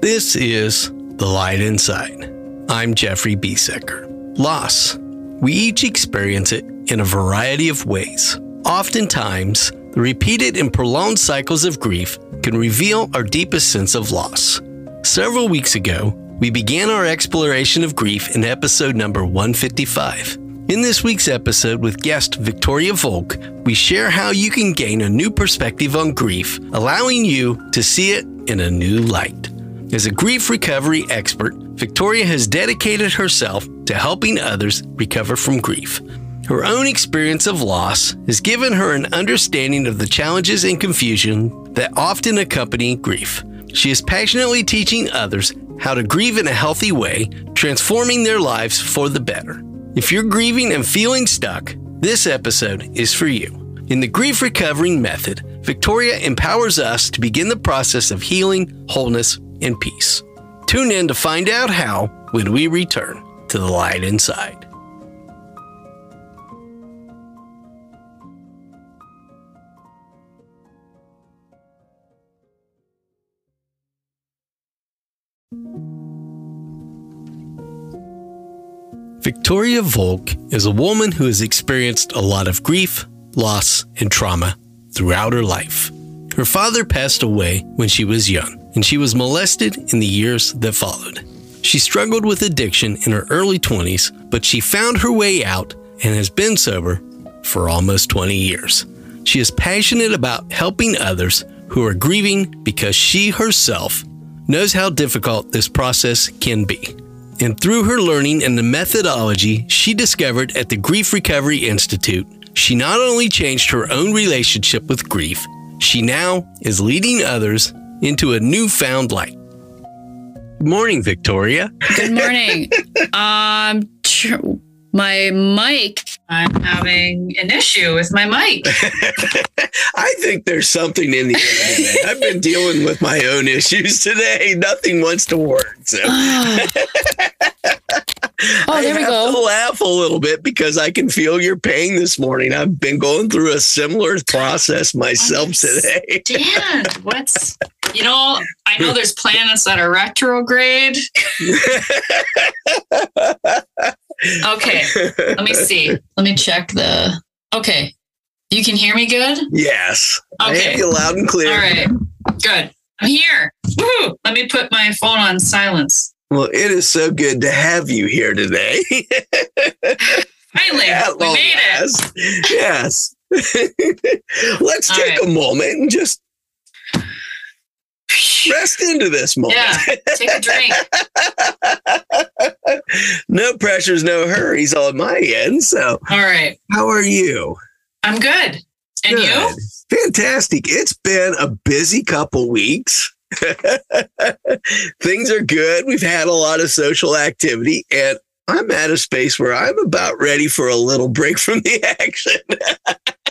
This is The Light Inside. I'm Jeffrey Biesecker. Loss. We each experience it in a variety of ways. Oftentimes, the repeated and prolonged cycles of grief can reveal our deepest sense of loss. Several weeks ago, we began our exploration of grief in episode number 155. In this week's episode with guest Victoria Volk, we share how you can gain a new perspective on grief, allowing you to see it in a new light. As a grief recovery expert, Victoria has dedicated herself to helping others recover from grief. Her own experience of loss has given her an understanding of the challenges and confusion that often accompany grief. She is passionately teaching others how to grieve in a healthy way, transforming their lives for the better. If you're grieving and feeling stuck, this episode is for you. In the Grief Recovering Method, Victoria empowers us to begin the process of healing, wholeness, and peace. Tune in to find out how when we return to the light inside. Victoria Volk is a woman who has experienced a lot of grief, loss, and trauma throughout her life. Her father passed away when she was young, and she was molested in the years that followed. She struggled with addiction in her early 20s, but she found her way out and has been sober for almost 20 years. She is passionate about helping others who are grieving because she herself knows how difficult this process can be. And through her learning and the methodology she discovered at the Grief Recovery Institute, she not only changed her own relationship with grief, she now is leading others into a newfound light. Good morning, Victoria. Good morning. um, tr- my mic. I'm having an issue with my mic. I think there's something in the internet. I've been dealing with my own issues today. Nothing wants to work. So. oh, I there we have go. to laugh a little bit because I can feel your pain this morning. I've been going through a similar process myself today. Dan, what's you know? I know there's planets that are retrograde. Okay, let me see. Let me check the. Okay, you can hear me good. yes. I Okay. you loud and clear. All right, good. I'm here. Woo! Let me put my phone on silence. Well, it is so good to have you here today. Finally, At we made it. Yes. Let's All take right. a moment and just rest into this moment. Yeah, take a drink. no pressures, no hurries on my end. So, All right, how are you? I'm good. And you? Fantastic. It's been a busy couple weeks. Things are good. We've had a lot of social activity, and I'm at a space where I'm about ready for a little break from the action.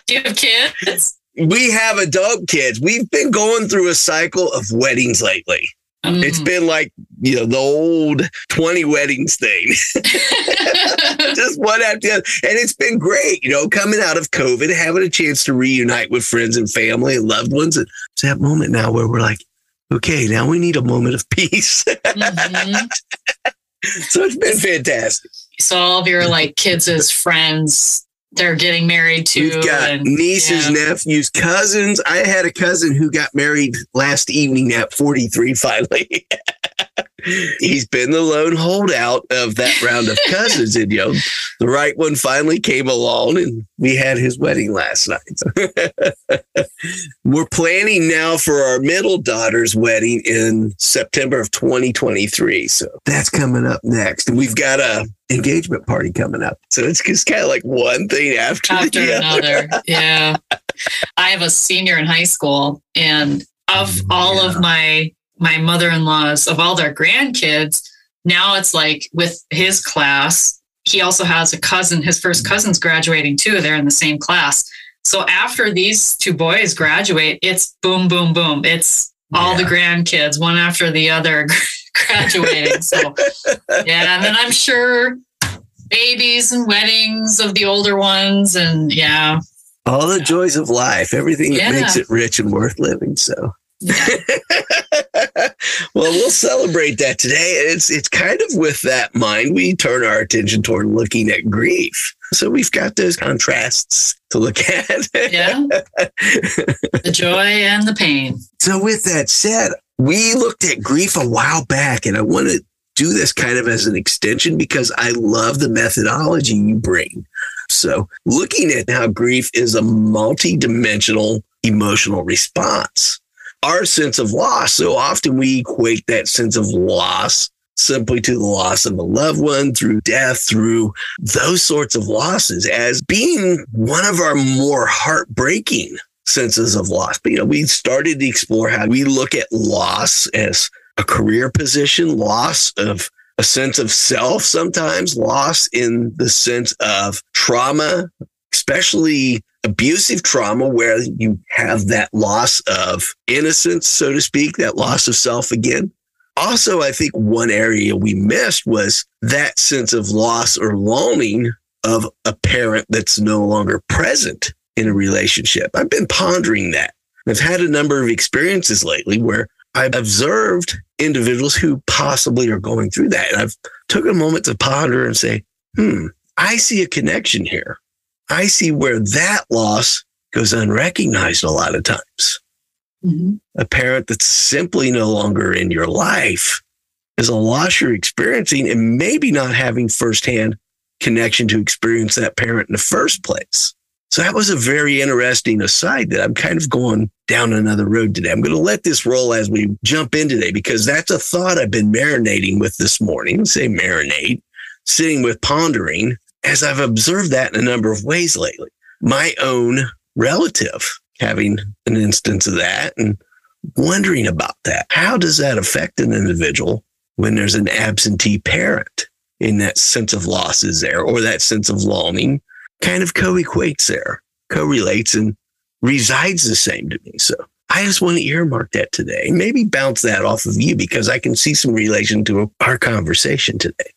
Do you have kids? we have adult kids. We've been going through a cycle of weddings lately. It's mm. been like, you know, the old 20 weddings thing. just one after the other. And it's been great, you know, coming out of COVID, having a chance to reunite with friends and family and loved ones. And it's that moment now where we're like, okay, now we need a moment of peace. Mhm. so it's been fantastic. So all of your like kids' friends, they're getting married too. We've got and- nieces, yeah. nephews, cousins. I had a cousin who got married last evening at 43 finally. He's been the lone holdout of that round of cousins. And, you know, the right one finally came along and we had his wedding last night. We're planning now for our middle daughter's wedding in September of 2023. So that's coming up next. And we've got a engagement party coming up. So it's just kind of like one thing after, after the other. another. yeah. I have a senior in high school and of mm, all of my my mother-in-laws of all their grandkids, now it's like with his class, he also has a cousin, his first cousin's graduating too. They're in the same class. So after these two boys graduate, it's boom, boom, boom. It's all the grandkids, one after the other graduating. So yeah, and then I'm sure babies and weddings of the older ones, and yeah, All the joys of life, everything Yeah. that makes it rich and worth living. So, yeah. well, we'll celebrate that today. It's it's kind of with that mind we turn our attention toward looking at grief. So we've got those contrasts to look at. yeah. The joy and the pain. So with that said, we looked at grief a while back and I want to do this kind of as an extension because I love the methodology you bring. So looking at how grief is a multi-dimensional emotional response our sense of loss. So often we equate that sense of loss simply to the loss of a loved one through death, through those sorts of losses as being one of our more heartbreaking senses of loss. But, you know, we started to explore how we look at loss as a career position, loss of a sense of self, sometimes loss in the sense of trauma, especially abusive trauma where you have that loss of innocence, so to speak, that loss of self again. Also, I think one area we missed was that sense of loss or longing of a parent that's no longer present in a relationship. I've been pondering that. I've had a number of experiences lately where I've observed individuals who possibly are going through that. And I've took a moment to ponder and say, hmm, I see a connection here. I see where that loss goes unrecognized a lot of times. Mm-hmm. A parent that's simply no longer in your life is a loss you're experiencing and maybe not having firsthand connection to experience that parent in the first place. So that was a very interesting aside that I'm kind of going down another road today. I'm going to let this roll as we jump in today because that's a thought I've been marinating with this morning. Say marinate, sitting with pondering as I've observed that in a number of ways lately. My own relative having an instance of that and wondering about that. How does that affect an individual when there's an absentee parent in that sense of loss is there or that sense of longing kind of co-equates there, correlates and resides the same to me. So I just want to earmark that today. Maybe bounce that off of you because I can see some relation to our conversation today.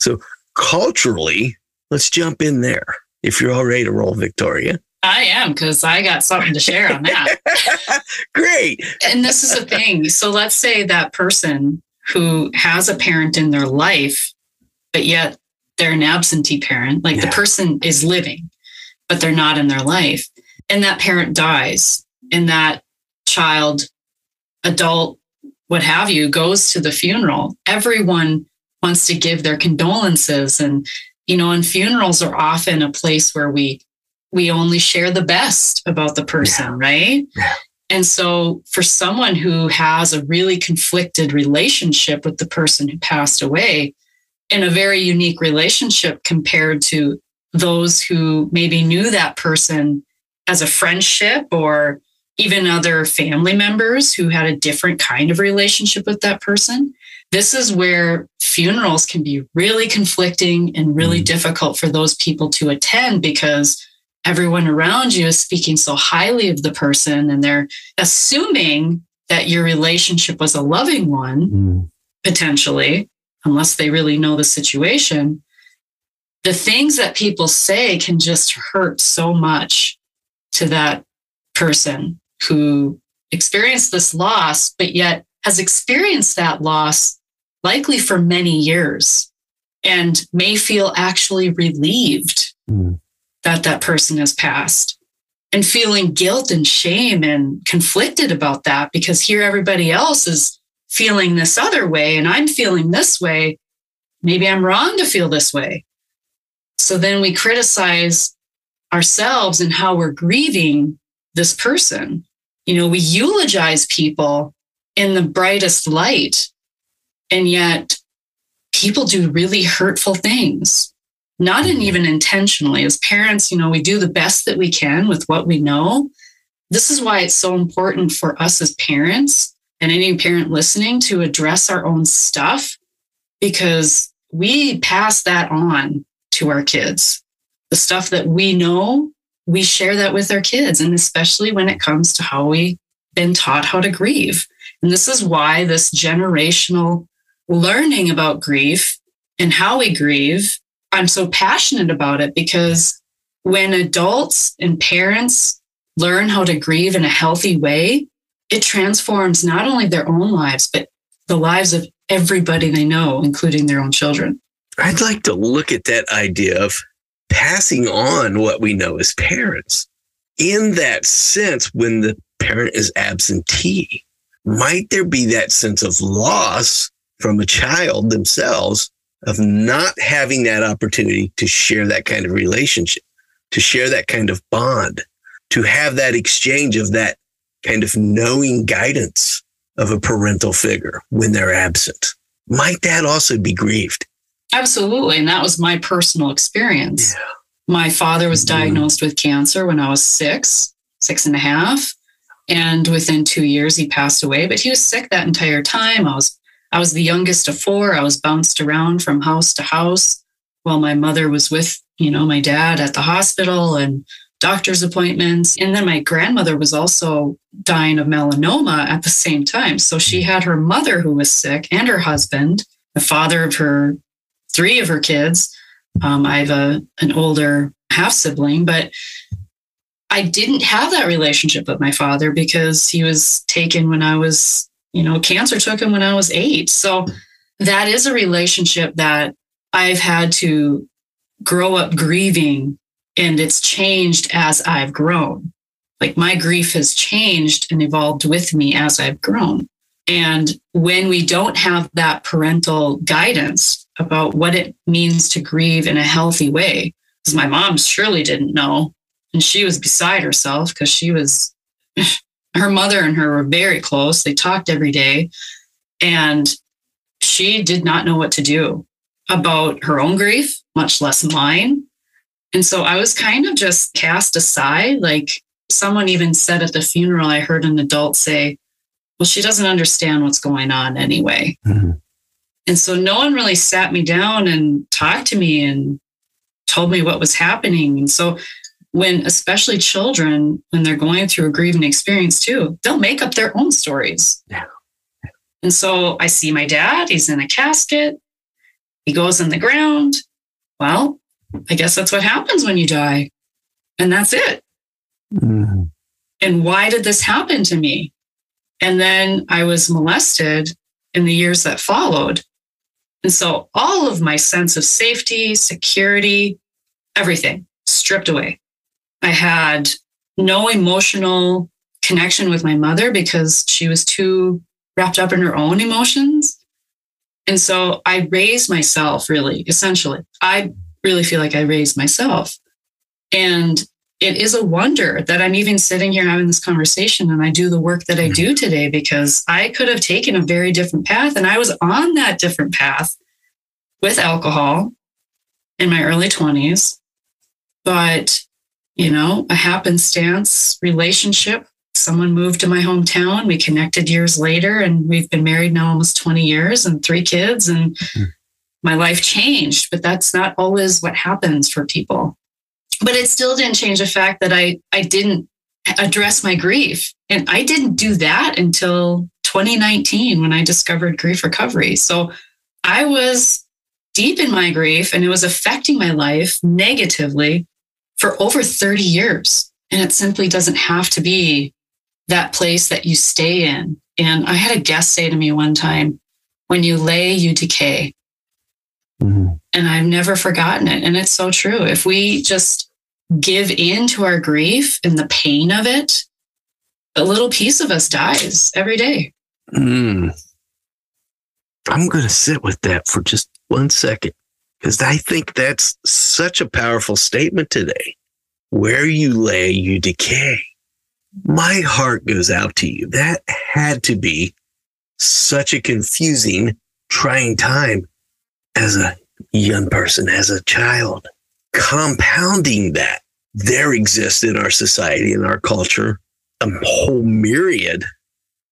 So culturally, let's jump in there. If you're all ready to roll, Victoria. I am because I got something to share on that. Great. And this is the thing. So let's say that person who has a parent in their life, but yet they're an absentee parent, like yeah. the person is living, but they're not in their life. And that parent dies, and that child, adult, what have you, goes to the funeral. Everyone wants to give their condolences and you know and funerals are often a place where we we only share the best about the person yeah. right yeah. and so for someone who has a really conflicted relationship with the person who passed away in a very unique relationship compared to those who maybe knew that person as a friendship or even other family members who had a different kind of relationship with that person this is where funerals can be really conflicting and really mm. difficult for those people to attend because everyone around you is speaking so highly of the person and they're assuming that your relationship was a loving one, mm. potentially, unless they really know the situation. The things that people say can just hurt so much to that person who experienced this loss, but yet has experienced that loss likely for many years, and may feel actually relieved mm. that that person has passed and feeling guilt and shame and conflicted about that because here everybody else is feeling this other way and I'm feeling this way. Maybe I'm wrong to feel this way. So then we criticize ourselves and how we're grieving this person. You know, we eulogize people in the brightest light and yet people do really hurtful things, not in mm-hmm. even intentionally. As parents, you know, we do the best that we can with what we know. This is why it's so important for us as parents and any parent listening to address our own stuff because we pass that on to our kids. The stuff that we know, we share that with our kids. And especially when it comes to how we've been taught how to grieve. And this is why this generational learning about grief and how we grieve, I'm so passionate about it because when adults and parents learn how to grieve in a healthy way, it transforms not only their own lives, but the lives of everybody they know, including their own children. I'd like to look at that idea of passing on what we know as parents. In that sense, when the parent is absentee, might there be that sense of loss from a child themselves of not having that opportunity to share that kind of relationship, to share that kind of bond, to have that exchange of that kind of knowing guidance of a parental figure when they're absent? Might that also be grieved? Absolutely. And that was my personal experience. Yeah. My father was mm-hmm. diagnosed mm-hmm. with cancer when I was six, six and a half. And within two years, he passed away. But he was sick that entire time. I was I was the youngest of four. I was bounced around from house to house while my mother was with, you know, my dad at the hospital and doctor's appointments. And then my grandmother was also dying of melanoma at the same time. So she had her mother who was sick and her husband, the father of her three of her kids. Um, I have a an older half sibling, but I didn't have that relationship with my father because he was taken when I was, you know, cancer took him when I was eight. So that is a relationship that I've had to grow up grieving and it's changed as I've grown. Like my grief has changed and evolved with me as I've grown. And when we don't have that parental guidance about what it means to grieve in a healthy way, because my mom surely didn't know. And she was beside herself because she was, her mother and her were very close. They talked every day. And she did not know what to do about her own grief, much less mine. And so I was kind of just cast aside. Like someone even said at the funeral, I heard an adult say, well, she doesn't understand what's going on anyway. Mm-hmm. And so no one really sat me down and talked to me and told me what was happening. And so when especially children, when they're going through a grieving experience too, they'll make up their own stories. Yeah. And so I see my dad, he's in a casket, he goes in the ground. Well, I guess that's what happens when you die. And that's it. Mm-hmm. And why did this happen to me? And then I was molested in the years that followed. And so all of my sense of safety, security, everything stripped away. I had no emotional connection with my mother because she was too wrapped up in her own emotions. And so I raised myself really, essentially. I really feel like I raised myself. And it is a wonder that I'm even sitting here having this conversation and I do the work that I do mm-hmm. today because I could have taken a very different path. And I was on that different path with alcohol in my early 20s. But, you know, a happenstance relationship. Someone moved to my hometown. We connected years later, and we've been married now almost 20 years and three kids. And mm-hmm. my life changed, but that's not always what happens for people but it still didn't change the fact that I, I didn't address my grief. And I didn't do that until 2019 when I discovered grief recovery. So I was deep in my grief and it was affecting my life negatively for over 30 years. And it simply doesn't have to be that place that you stay in. And I had a guest say to me one time, when you lay, you decay. Mm-hmm. And I've never forgotten it. And it's so true. If we just give in to our grief and the pain of it, a little piece of us dies every day. Mm. I'm going to sit with that for just one second because I think that's such a powerful statement today. Where you lay, you decay. My heart goes out to you. That had to be such a confusing, trying time as a young person, as a child compounding that, there exists in our society, in our culture, a whole myriad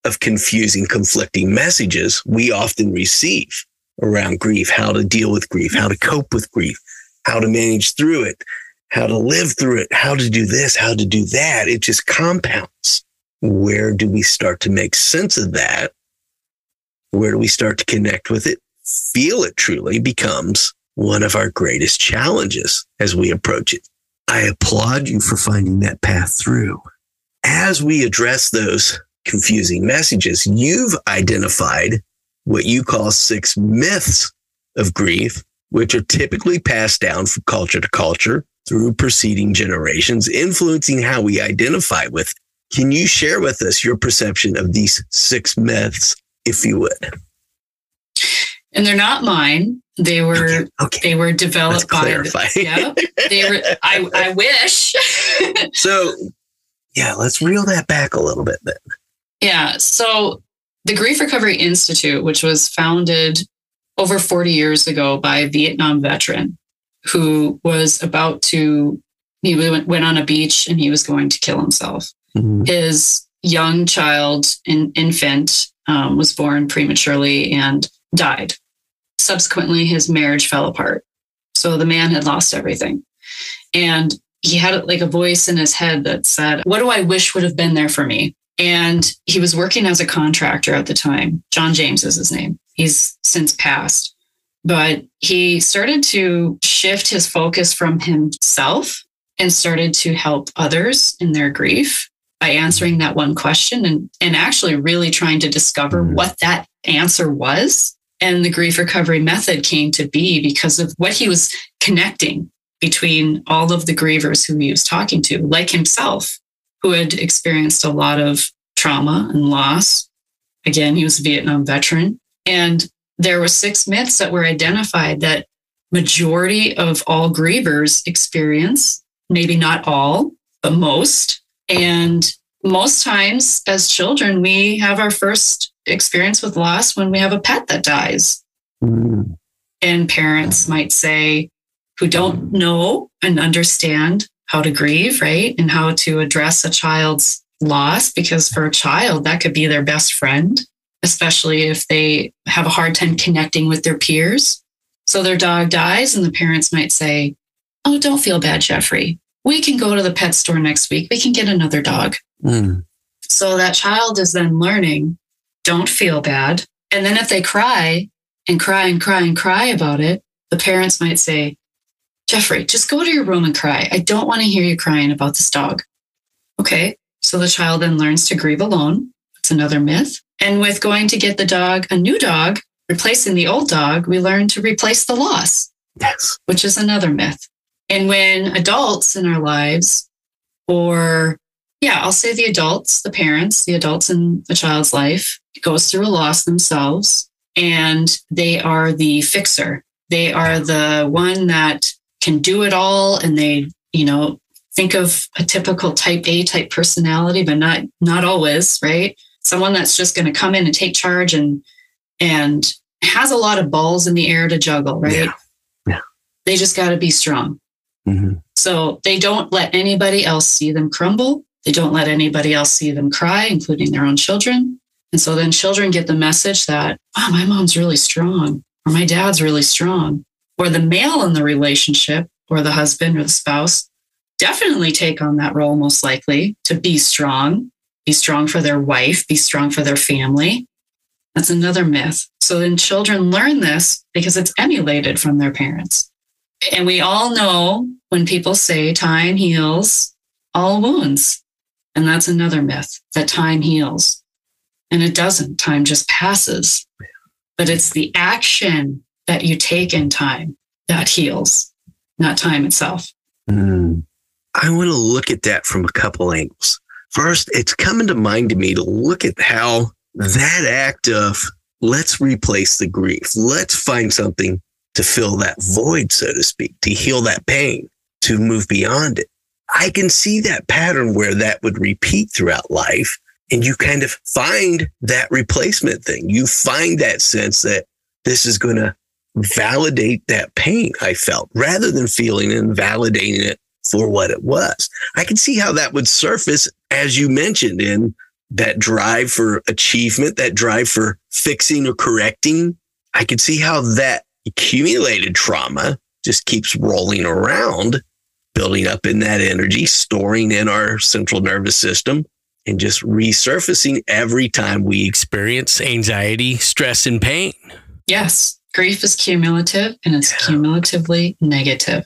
of confusing, conflicting messages we often receive around grief, how to deal with grief, how to cope with grief, how to manage through it, how to live through it, how to do this, how to do that. It just compounds. Where do we start to make sense of that? Where do we start to connect with it? Feel it truly becomes one of our greatest challenges as we approach it. I applaud you for finding that path through. As we address those confusing messages, you've identified what you call six myths of grief, which are typically passed down from culture to culture through preceding generations, influencing how we identify with. It. Can you share with us your perception of these six myths, if you would? And they're not mine. They were okay, okay. they were developed Let's by yeah. They were I I wish. so yeah, let's reel that back a little bit then. Yeah. So the Grief Recovery Institute, which was founded over 40 years ago by a Vietnam veteran who was about to, he went, went on a beach and he was going to kill himself. Mm-hmm. His young child, in, infant, um, was born prematurely and died. Subsequently, his marriage fell apart. So the man had lost everything. And he had like a voice in his head that said, What do I wish would have been there for me? And he was working as a contractor at the time. John James is his name. He's since passed. But he started to shift his focus from himself and started to help others in their grief by answering that one question and, and actually really trying to discover mm-hmm. what that answer was. And the grief recovery method came to be because of what he was connecting between all of the grievers who he was talking to, like himself who had experienced a lot of trauma and loss. Again, he was a Vietnam veteran. And there were six myths that were identified that majority of all grievers experience, maybe not all, but most. And most times as children, we have our first experience with loss when we have a pet that dies. Mm. And parents might say, who don't know and understand how to grieve, right? And how to address a child's loss, because for a child, that could be their best friend, especially if they have a hard time connecting with their peers. So their dog dies, and the parents might say, Oh, don't feel bad, Jeffrey. We can go to the pet store next week. We can get another dog. Mm. So that child is then learning, don't feel bad. And then if they cry and cry and cry and cry about it, the parents might say, Jeffrey, just go to your room and cry. I don't want to hear you crying about this dog. Okay. So the child then learns to grieve alone. It's another myth. And with going to get the dog, a new dog, replacing the old dog, we learn to replace the loss. Yes. Which is another myth. And when adults in our lives, or yeah, I'll say the adults, the parents, the adults in the child's life goes through a loss themselves and they are the fixer. They are the one that can do it all and they, you know, think of a typical type A type personality, but not not always, right? Someone that's just going to come in and take charge and and has a lot of balls in the air to juggle, right? Yeah. yeah. They just got to be strong. Mm-hmm. So they don't let anybody else see them crumble. They don't let anybody else see them cry, including their own children. And so then children get the message that, wow, my mom's really strong, or my dad's really strong or the male in the relationship or the husband or the spouse definitely take on that role most likely to be strong be strong for their wife be strong for their family. That's another myth. So then children learn this because it's emulated from their parents. And we all know when people say time heals all wounds. And that's another myth that time heals. And it doesn't. Time just passes. But it's the action that you take in time that heals, not time itself. Mm. I want to look at that from a couple angles. First, it's coming to mind to me to look at how that act of let's replace the grief, let's find something to fill that void, so to speak, to heal that pain, to move beyond it. I can see that pattern where that would repeat throughout life. And you kind of find that replacement thing. You find that sense that this is going to validate that pain I felt rather than feeling and validating it for what it was. I can see how that would surface, as you mentioned, in that drive for achievement, that drive for fixing or correcting. I could see how that accumulated trauma just keeps rolling around, building up in that energy, storing in our central nervous system, and just resurfacing every time we experience anxiety, stress, and pain. Yes grief is cumulative and it's yeah. cumulatively negative.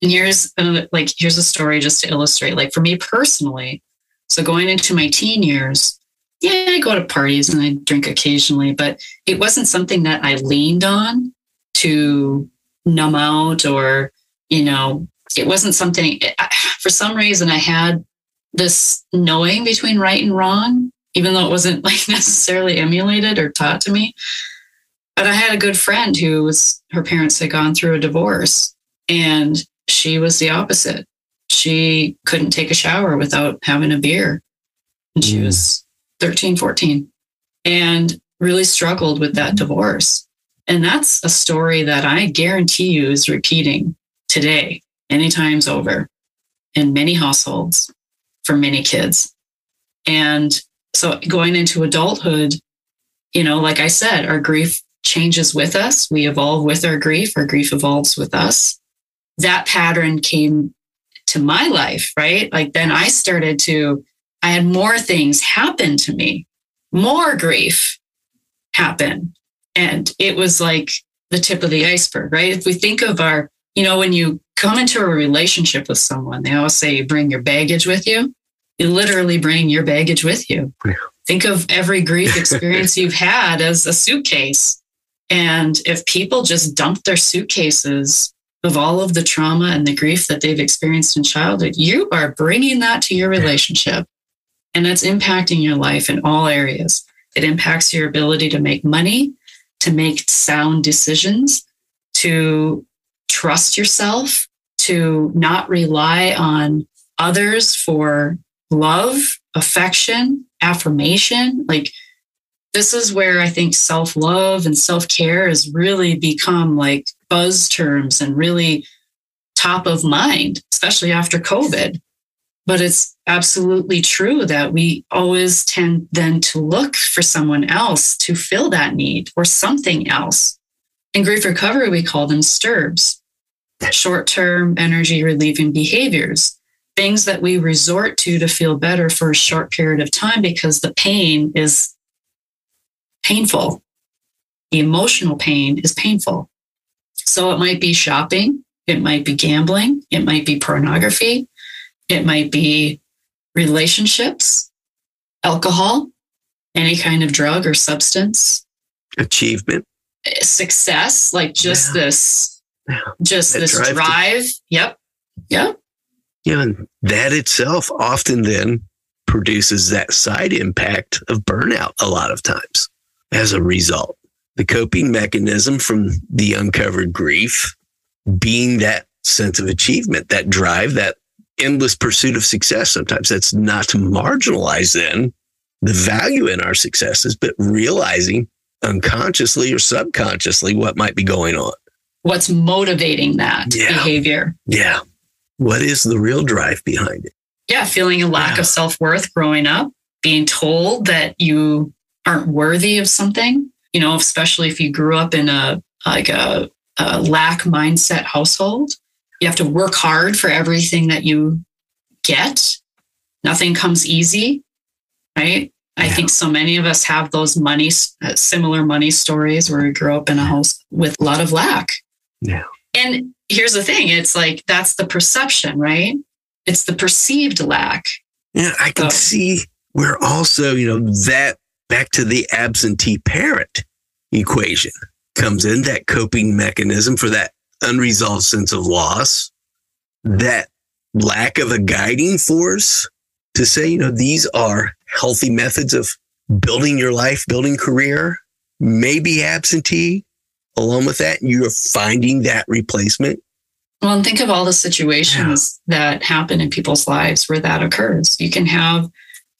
And here's a, like here's a story just to illustrate. Like for me personally, so going into my teen years, yeah, I go to parties and I drink occasionally, but it wasn't something that I leaned on to numb out or, you know, it wasn't something, for some reason, I had this knowing between right and wrong, even though it wasn't like necessarily emulated or taught to me. But I had a good friend who was, her parents had gone through a divorce and she was the opposite. She couldn't take a shower without having a beer. And she mm. was 13, 14 and really struggled with that divorce. And that's a story that I guarantee you is repeating today, many times over in many households for many kids. And so going into adulthood, you know, like I said, our grief changes with us. We evolve with our grief. Our grief evolves with us. That pattern came to my life, right? Like then I started to, I had more things happen to me, more grief happen. And it was like the tip of the iceberg, right? If we think of our, you know, when you come into a relationship with someone, they always say you bring your baggage with you. You literally bring your baggage with you. Yeah. Think of every grief experience you've had as a suitcase. And if people just dump their suitcases of all of the trauma and the grief that they've experienced in childhood, you are bringing that to your relationship. And that's impacting your life in all areas. It impacts your ability to make money, to make sound decisions, to trust yourself, to not rely on others for love, affection, affirmation. Like, this is where I think self love and self care has really become like buzz terms and really top of mind, especially after COVID. But it's absolutely true that we always tend then to look for someone else to fill that need or something else. In grief recovery, we call them STERBs, short term energy relieving behaviors, things that we resort to to feel better for a short period of time because the pain is painful. The emotional pain is painful. So it might be shopping, it might be gambling, it might be pornography, it might be relationships, alcohol, any kind of drug or substance, achievement, success, like just yeah. this, yeah. just that this drive. drive. To- yep. Yep. Yeah. And that itself often then produces that side impact of burnout a lot of times as a result. The coping mechanism from the uncovered grief being that sense of achievement, that drive, that endless pursuit of success. Sometimes that's not to marginalize then the value in our successes, but realizing unconsciously or subconsciously what might be going on. What's motivating that yeah. behavior? Yeah. What is the real drive behind it? Yeah, feeling a lack yeah. of self worth growing up, being told that you aren't worthy of something, you know, especially if you grew up in a like a, a lack mindset household you have to work hard for everything that you get. Nothing comes easy, right? Yeah. I think so many of us have those money, uh, similar money stories where we grew up in a house with a lot of lack. Yeah. And here's the thing it's like that's the perception, right? It's the perceived lack. Yeah, I can so, see where also, you know, that back to the absentee parent equation comes in that coping mechanism for that unresolved sense of loss, that lack of a guiding force to say, you know, these are healthy methods of building your life, building career, maybe absentee. Along with that, you're finding that replacement. Well, and think of all the situations yeah. that happen in people's lives where that occurs. You can have,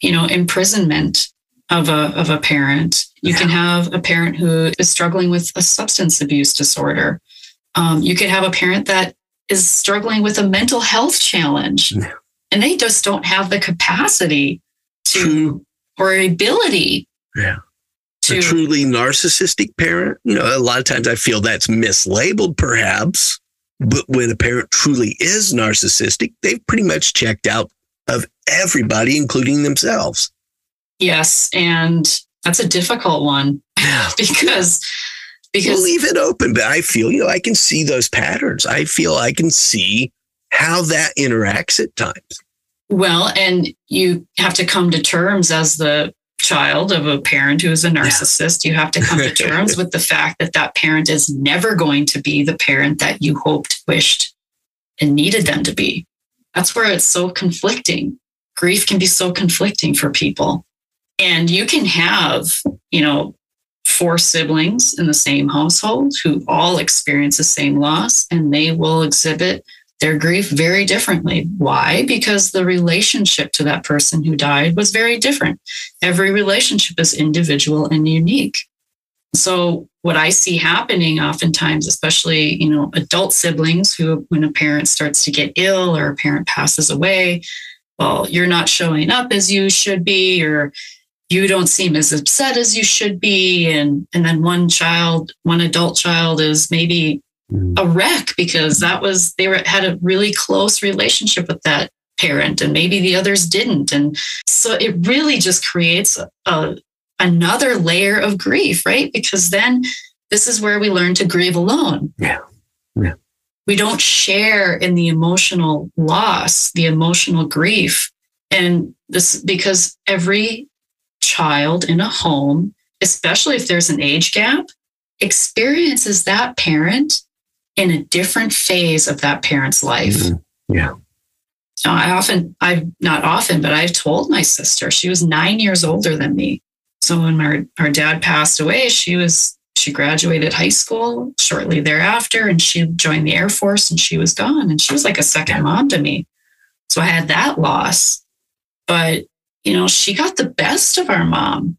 you know, imprisonment of a of a parent. You yeah. can have a parent who is struggling with a substance abuse disorder. Um, you could have a parent that is struggling with a mental health challenge yeah. and they just don't have the capacity to or ability. Yeah. To, a truly narcissistic parent, you know, a lot of times I feel that's mislabeled perhaps, but when a parent truly is narcissistic, they've pretty much checked out of everybody, including themselves. Yes. And that's a difficult one yeah. because because we'll leave it open, but I feel, you know, I can see those patterns. I feel I can see how that interacts at times. Well, and you have to come to terms as the child of a parent who is a narcissist, you have to come to terms with the fact that that parent is never going to be the parent that you hoped, wished, and needed them to be. That's where it's so conflicting. Grief can be so conflicting for people. And you can have, you know, four siblings in the same household who all experience the same loss and they will exhibit their grief very differently. Why? Because the relationship to that person who died was very different. Every relationship is individual and unique. So what I see happening oftentimes, especially, you know, adult siblings who when a parent starts to get ill or a parent passes away, well, you're not showing up as you should be, or you don't seem as upset as you should be. And and then one child, one adult child is maybe Mm. a wreck because that was they were had a really close relationship with that parent and maybe the others didn't and so it really just creates a, a, another layer of grief right because then this is where we learn to grieve alone yeah yeah we don't share in the emotional loss the emotional grief and this because every child in a home especially if there's an age gap experiences that parent in a different phase of that parent's life. Mm-hmm. Yeah. So I often, I've not often, but I've told my sister, she was nine years older than me. So when our, our dad passed away, she was, she graduated high school shortly thereafter and she joined the Air Force and she was gone. And she was like a second mom to me. So I had that loss. But, you know, she got the best of our mom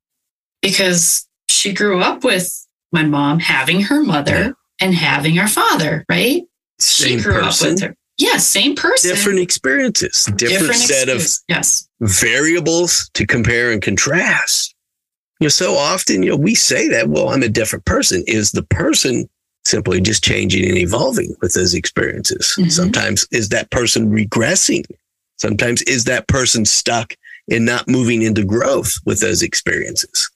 because she grew up with my mom having her mother and having our father, right? Same she grew person. up with her. Yeah, same person. Different experiences, different, different set of yes. variables to compare and contrast. You know, so often, you know, we say that, well, I'm a different person. Is the person simply just changing and evolving with those experiences? Mm-hmm. Sometimes is that person regressing? Sometimes is that person stuck in not moving into growth with those experiences,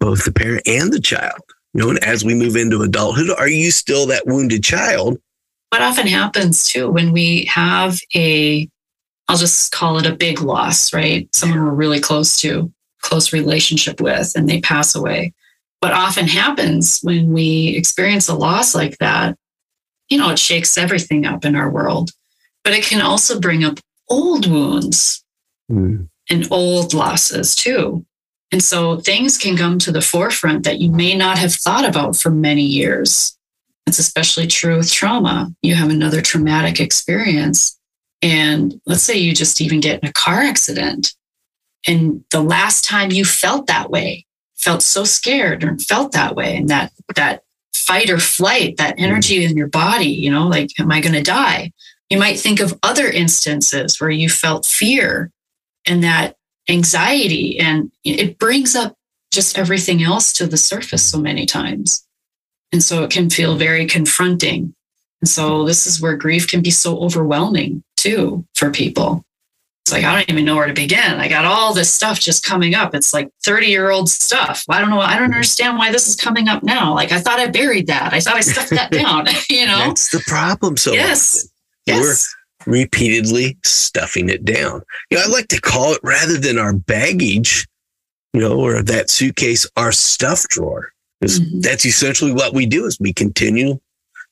both the parent and the child. You know, and as we move into adulthood, are you still that wounded child? What often happens too when we have a, I'll just call it a big loss, right? Someone we're really close to, close relationship with, and they pass away. What often happens when we experience a loss like that, you know, it shakes everything up in our world, but it can also bring up old wounds mm. And old losses too. And so things can come to the forefront that you may not have thought about for many years. It's especially true with trauma. You have another traumatic experience. And let's say you just even get in a car accident. And the last time you felt that way, felt so scared or felt that way, and that that fight or flight, that mm-hmm. energy in your body, you know, like, am I going to die? You might think of other instances where you felt fear and that anxiety and it brings up just everything else to the surface so many times. And so it can feel very confronting. And so this is where grief can be so overwhelming too for people. It's like, I don't even know where to begin. I got all this stuff just coming up. It's like 30 year old stuff. I don't know. I don't understand why this is coming up now. Like, I thought I buried that. I thought I stuffed that down, you know? That's the problem. So yes. Yes repeatedly stuffing it down. You know, I like to call it rather than our baggage, you know, or that suitcase, our stuff drawer. Because mm-hmm. that's essentially what we do is we continue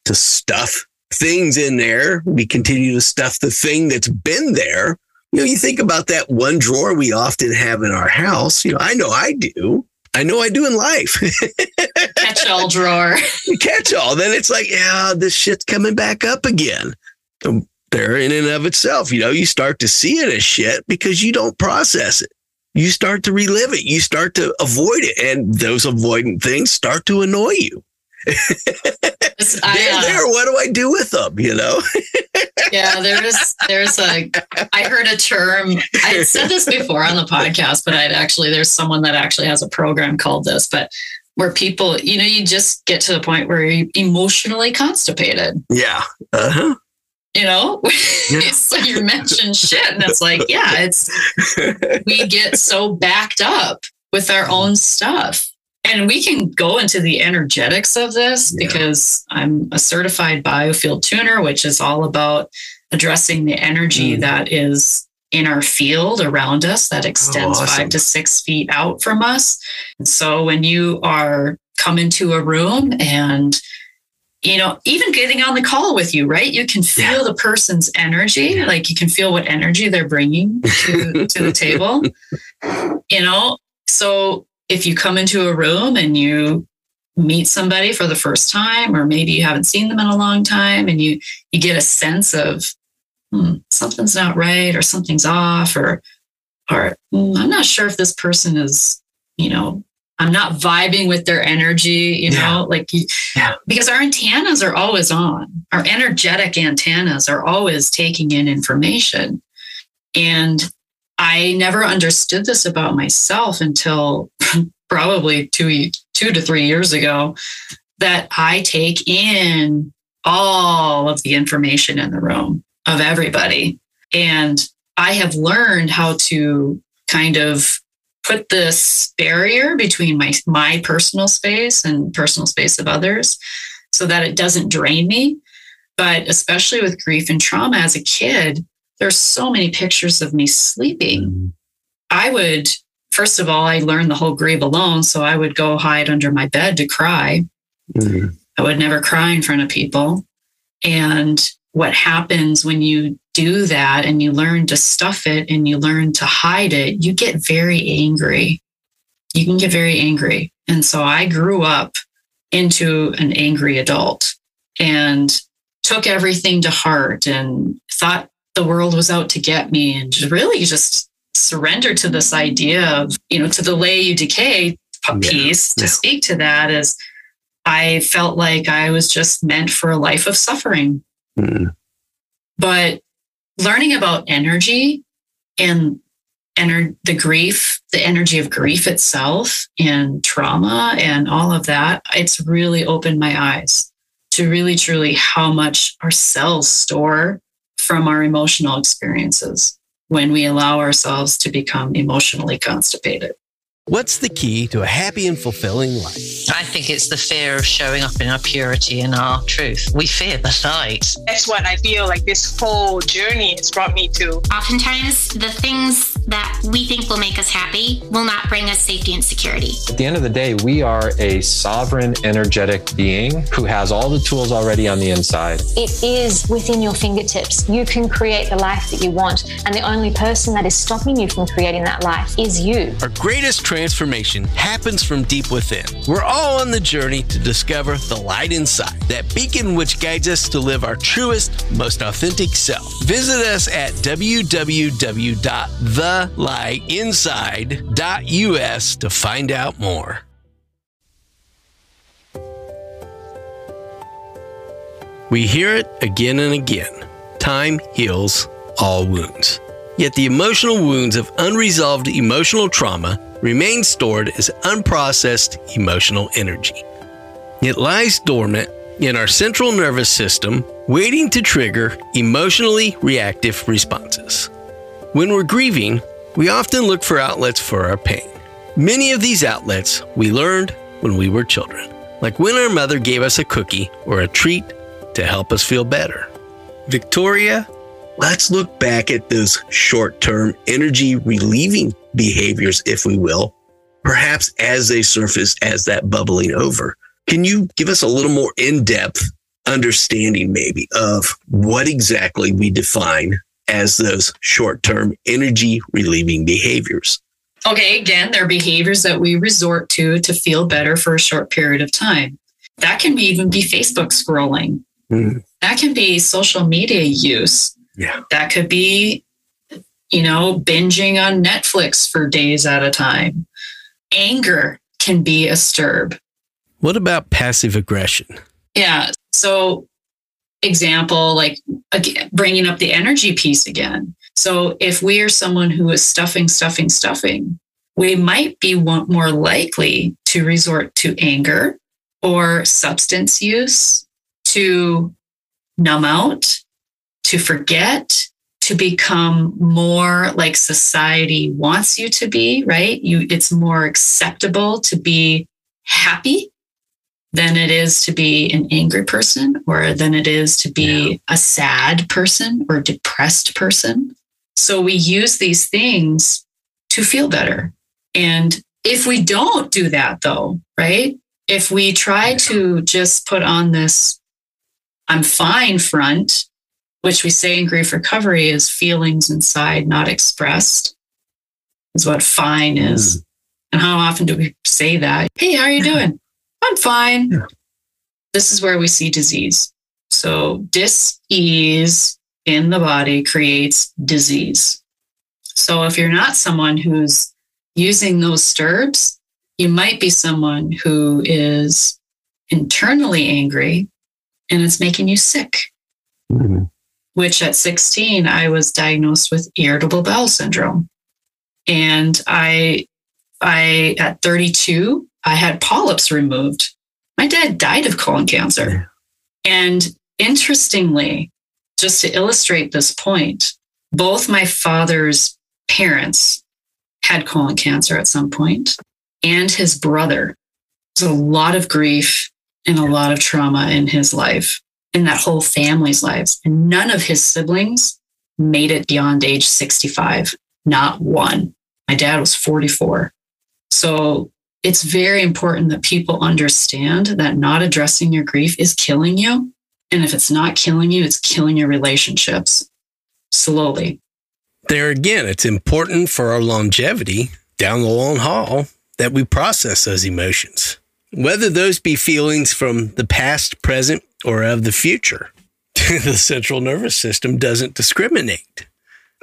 to stuff things in there. We continue to stuff the thing that's been there. You know, you think about that one drawer we often have in our house. You know, I know I do. I know I do in life. catch all drawer. catch all. Then it's like, yeah, this shit's coming back up again. There in and of itself. You know, you start to see it as shit because you don't process it. You start to relive it. You start to avoid it. And those avoidant things start to annoy you. they're uh, there. What do I do with them? You know? yeah, there's there's a I heard a term. I had said this before on the podcast, but I'd actually there's someone that actually has a program called this, but where people, you know, you just get to the point where you're emotionally constipated. Yeah. Uh-huh you know so you mention shit and it's like yeah it's we get so backed up with our own stuff and we can go into the energetics of this yeah. because i'm a certified biofield tuner which is all about addressing the energy mm. that is in our field around us that extends Oh, awesome. five to six feet out from us. And so when you are come into a room and you know, even getting on the call with you, right? You can feel Yeah. the person's energy, Yeah. like you can feel what energy they're bringing to, to the table. You know, so if you come into a room and you meet somebody for the first time, or maybe you haven't seen them in a long time, and you you get a sense of hmm, something's not right, or something's off, or or "Hmm, I'm not sure if this person is, you know, I'm not vibing with their energy, you Yeah. know, like Yeah. because our antennas are always on. Our energetic antennas are always taking in information. And I never understood this about myself until probably two, two to three years ago that I take in all of the information in the room of everybody. And I have learned how to kind of put this barrier between my my personal space and personal space of others so that it doesn't drain me but especially with grief and trauma as a kid there's so many pictures of me sleeping i would first of all i learned the whole grieve alone so i would go hide under my bed to cry Mhm. I would never cry in front of people. And what happens when you do that and you learn to stuff it and you learn to hide it, you get very angry. You can get very angry. And so I grew up into an angry adult and took everything to heart and thought the world was out to get me and just really just surrendered to this idea of, you know, to the lay you decay Yeah, piece to speak to that is I felt like I was just meant for a life of suffering. Mhm. But learning about energy and ener- the grief, the energy of grief itself and trauma and all of that, it's really opened my eyes to really truly how much our cells store from our emotional experiences when we allow ourselves to become emotionally constipated. What's the key to a happy and fulfilling life? I think it's the fear of showing up in our purity and our truth. We fear the light. That's what I feel like this whole journey has brought me to. Oftentimes, the things that we think will make us happy will not bring us safety and security. At the end of the day, we are a sovereign, energetic being who has all the tools already on the inside. It is within your fingertips. You can create the life that you want, and the only person that is stopping you from creating that life is you. Our greatest transformation happens from deep within. We're all on the journey to discover the light inside, that beacon which guides us to live our truest, most authentic self. Visit us at www.thelightinside.us to find out more. We hear it again and again. Time heals all wounds. Yet the emotional wounds of unresolved emotional trauma remain stored as unprocessed emotional energy. It lies dormant in our central nervous system, waiting to trigger emotionally reactive responses. When we're grieving, we often look for outlets for our pain. Many of these outlets we learned when we were children, like when our mother gave us a cookie or a treat to help us feel better. Victoria, let's look back at those short term energy relieving behaviors, if we will, perhaps as they surface as that bubbling over. Can you give us a little more in depth understanding, maybe, of what exactly we define as those short term energy relieving behaviors? Okay, again, they're behaviors that we resort to to feel better for a short period of time. That can be, even be Facebook scrolling. Mhm. That can be social media use. Yeah. That could be, you know, binging on Netflix for days at a time. Anger can be a STERB. What about passive aggression? Yeah. So, example, like bringing up the energy piece again. So, if we are someone who is stuffing, stuffing, stuffing, we might be more likely to resort to anger or substance use to numb out, to forget, to become more like society wants you to be, right? You it's more acceptable to be happy than it is to be an angry person or than it is to be a sad person or depressed person. So we use these things to feel better. And if we don't do that, though, right? If we try to just put on this I'm fine front, which we say in grief recovery is feelings inside not expressed, is what fine is. Mm. And how often do we say that? Hey, how are you doing? I'm fine. Yeah. This is where we see disease. So, dis ease in the body creates disease. So, if you're not someone who's using those STERBs, you might be someone who is internally angry and it's making you sick. Mm-hmm. Which at 16, I was diagnosed with irritable bowel syndrome. And I, I, at 32, I had polyps removed. My dad died of colon cancer. And interestingly, just to illustrate this point, both my father's parents had colon cancer at some point, and his brother. There's a lot of grief and a lot of trauma in his life, in that whole family's lives. And none of his siblings made it beyond age 65, not one. My dad was 44. So it's very important that people understand that not addressing your grief is killing you. And if it's not killing you, it's killing your relationships slowly. There again, it's important for our longevity down the long haul that we process those emotions, whether those be feelings from the past, present, or of the future. the central nervous system doesn't discriminate.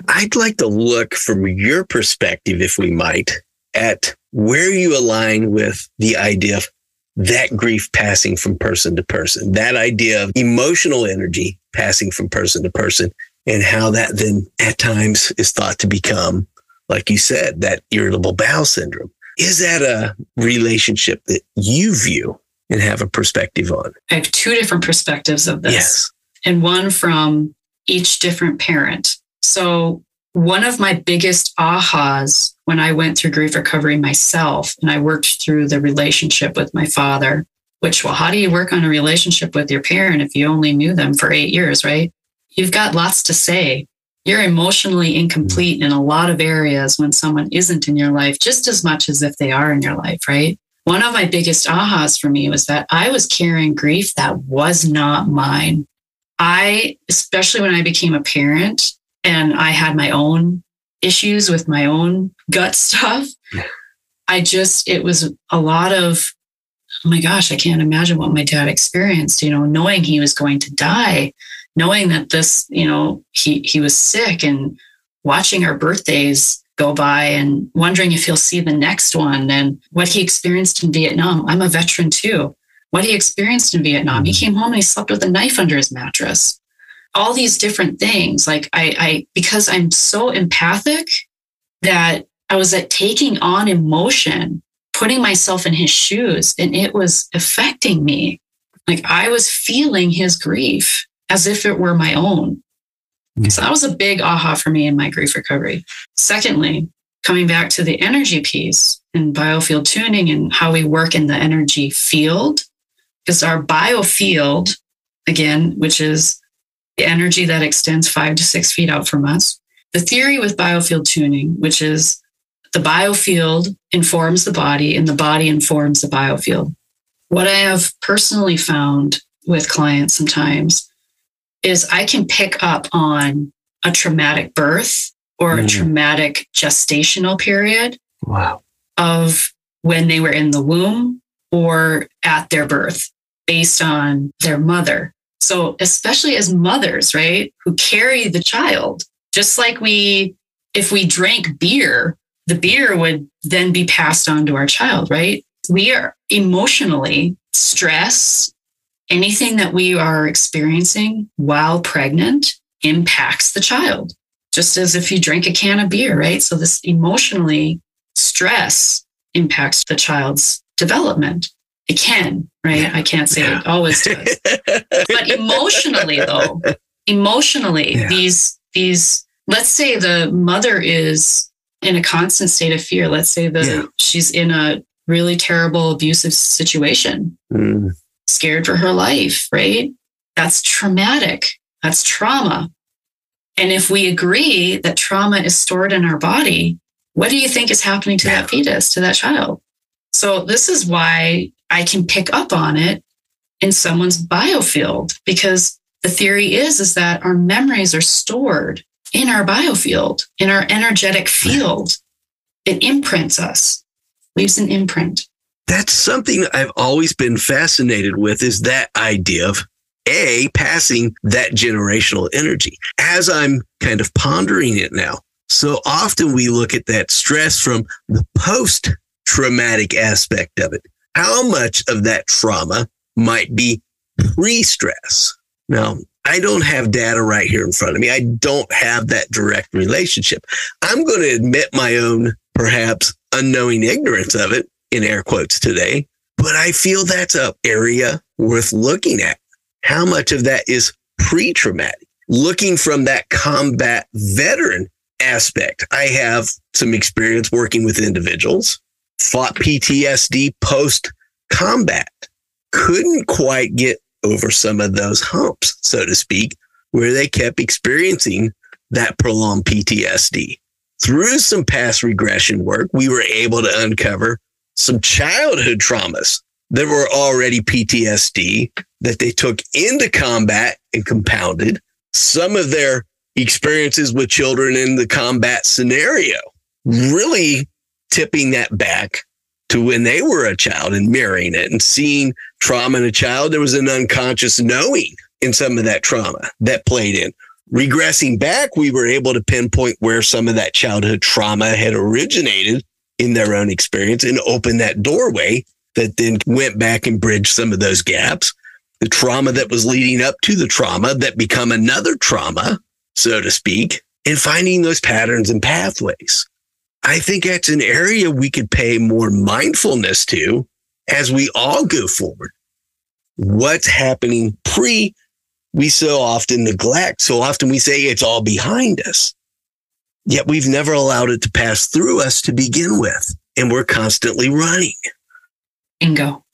I'd like to look from your perspective, if we might, at where you align with the idea of that grief passing from person to person, that idea of emotional energy passing from person to person, and how that then at times is thought to become, like you said, that irritable bowel syndrome. Is that a relationship that you view and have a perspective on? I have two different perspectives of this, yes. and one from each different parent. So, one of my biggest ahas when I went through grief recovery myself and I worked through the relationship with my father, which, well, how do you work on a relationship with your parent if you only knew them for eight years, right? You've got lots to say you're emotionally incomplete in a lot of areas when someone isn't in your life just as much as if they are in your life, right? One of my biggest ahas for me was that I was carrying grief that was not mine. I, especially when I became a parent and I had my own issues with my own gut stuff, I just, it was a lot of, oh my gosh, I can't imagine what my dad experienced, you know, knowing he was going to die knowing that this, you know, he he was sick and watching our birthdays go by and wondering if he'll see the next one and what he experienced in Vietnam. I'm a veteran too. What he experienced in Vietnam. He mm-hmm. came home and he slept with a knife under his mattress. All these different things. Like I, I because I'm so empathic that I was at taking on emotion, putting myself in his shoes, and it was affecting me. Like I was feeling his grief as if it were my own. Mm-hmm. So that was a big aha for me in my grief recovery. Secondly, coming back to the energy piece and biofield tuning and how we work in the energy field, because our biofield, again, which is the energy that extends five to six feet out from us, the theory with biofield tuning, which is the biofield informs the body and the body informs the biofield. What I have personally found with clients sometimes is I can pick up on a traumatic birth or mm. a traumatic gestational period. Wow. Of when they were in the womb or at their birth based on their mother. So, especially as mothers, right, who carry the child, just like we, if we drank beer, the beer would then be passed on to our child, right? We are emotionally stress, anything that we are experiencing while pregnant impacts the child, just as if you drink a can of beer, right? So, this emotionally stress impacts the child's development. It can, right? I can't say yeah. it always does. but emotionally, though, emotionally, yeah. these, these, let's say the mother is in a constant state of fear. Let's say that yeah. she's in a really terrible abusive situation. Mm scared for her life, right? That's traumatic. That's trauma. And if we agree that trauma is stored in our body, what do you think is happening to that fetus, to that child? So this is why I can pick up on it in someone's biofield because the theory is is that our memories are stored in our biofield, in our energetic field. It imprints us, leaves an imprint. That's something I've always been fascinated with is that idea of a passing that generational energy as I'm kind of pondering it now. So often we look at that stress from the post traumatic aspect of it. How much of that trauma might be pre stress? Now, I don't have data right here in front of me. I don't have that direct relationship. I'm going to admit my own, perhaps unknowing ignorance of it in air quotes today, but I feel that's an area worth looking at. How much of that is pre traumatic? Looking from that combat veteran aspect. I have some experience working with individuals, fought PTSD post combat, couldn't quite get over some of those humps, so to speak, where they kept experiencing that prolonged PTSD. Through some past regression work, we were able to uncover some childhood traumas that were already PTSD that they took into combat and compounded. Some of their experiences with children in the combat scenario, really tipping that back to when they were a child and mirroring it and seeing trauma in a child. There was an unconscious knowing in some of that trauma that played in. Regressing back, we were able to pinpoint where some of that childhood trauma had originated in their own experience and open that doorway that then went back and bridged some of those gaps. The trauma that was leading up to the trauma that become another trauma so to speak, and finding those patterns and pathways. I think that's an area we could pay more mindfulness to as we all go forward. What's happening pre we so often neglect. So often we say it's all behind us. Yet we've never allowed it to pass through us to begin with. And we're constantly running. Bingo.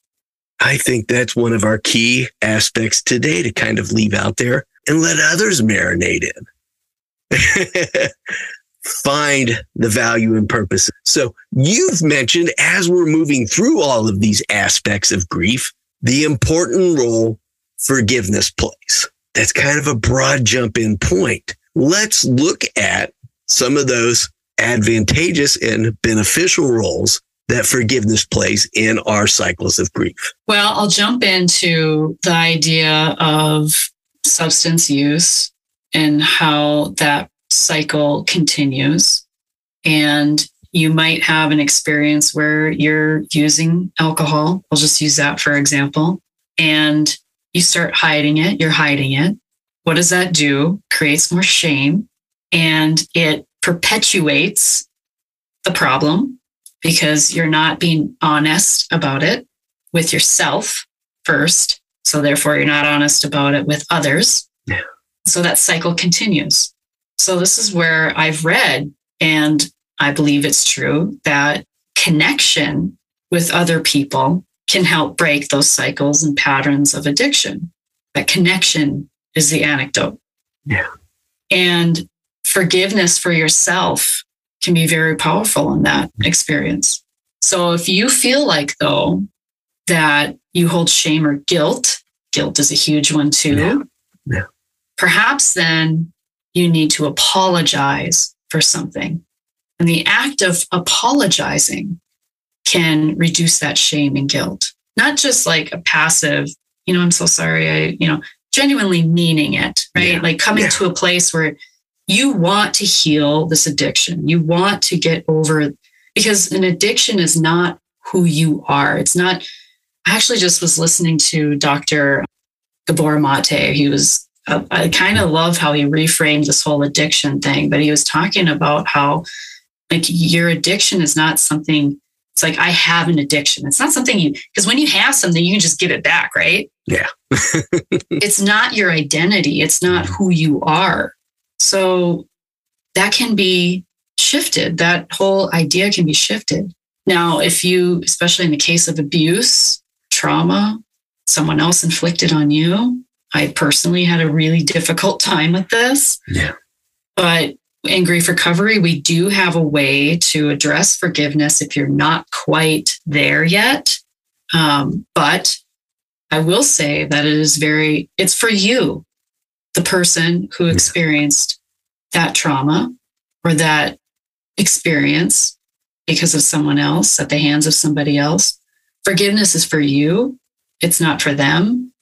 I think that's one of our key aspects today to kind of leave out there and let others marinate in. Find the value and purpose. So you've mentioned as we're moving through all of these aspects of grief, the important role forgiveness plays. That's kind of a broad jump in point. Let's look at some of those advantageous and beneficial roles that forgiveness plays in our cycles of grief? Well, I'll jump into the idea of substance use and how that cycle continues. And you might have an experience where you're using alcohol. I'll just use that for example. And you start hiding it, you're hiding it. What does that do? Creates more shame and it perpetuates the problem because you're not being honest about it with yourself first. So therefore, you're not honest about it with others. Yeah. So that cycle continues. So this is where I've read, and I believe it's true, that connection with other people can help break those cycles and patterns of addiction. That connection is the anecdote. Yeah. And forgiveness for yourself can be very powerful in that experience. So if you feel like, though, that you hold shame or guilt, guilt is a huge one too. Yeah. Yeah. Perhaps then you need to apologize for something. And the act of apologizing can reduce that shame and guilt. Not just like a passive, you know, I'm so sorry, I, you know, genuinely meaning it, right? Yeah. Like coming Yeah. to a place where you want to heal this addiction. You want to get over because an addiction is not who you are. It's not. I actually just was listening to Dr. Gabor Mate. He was. I, I kind of love how he reframed this whole addiction thing, but he was talking about how, like, your addiction is not something. It's like I have an addiction. It's not something you because when you have something, you can just give it back, right? Yeah. it's not your identity. It's not mm-hmm. who you are. So that can be shifted. That whole idea can be shifted. Now, if you, especially in the case of abuse, trauma, someone else inflicted on you, I personally had a really difficult time with this. Yeah. But in grief recovery, we do have a way to address forgiveness if you're not quite there yet. Um, but I will say that it is very, it's for you, the person who experienced that trauma or that experience because of someone else at the hands of somebody else. Forgiveness is for you, it's not for them.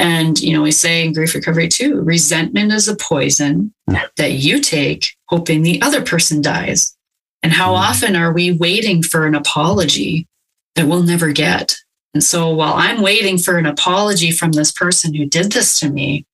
And, you know, we say in grief recovery too resentment is a poison that you take, hoping the other person dies. And how mm. often are we waiting for an apology that we'll never get? And so while I'm waiting for an apology from this person who did this to me,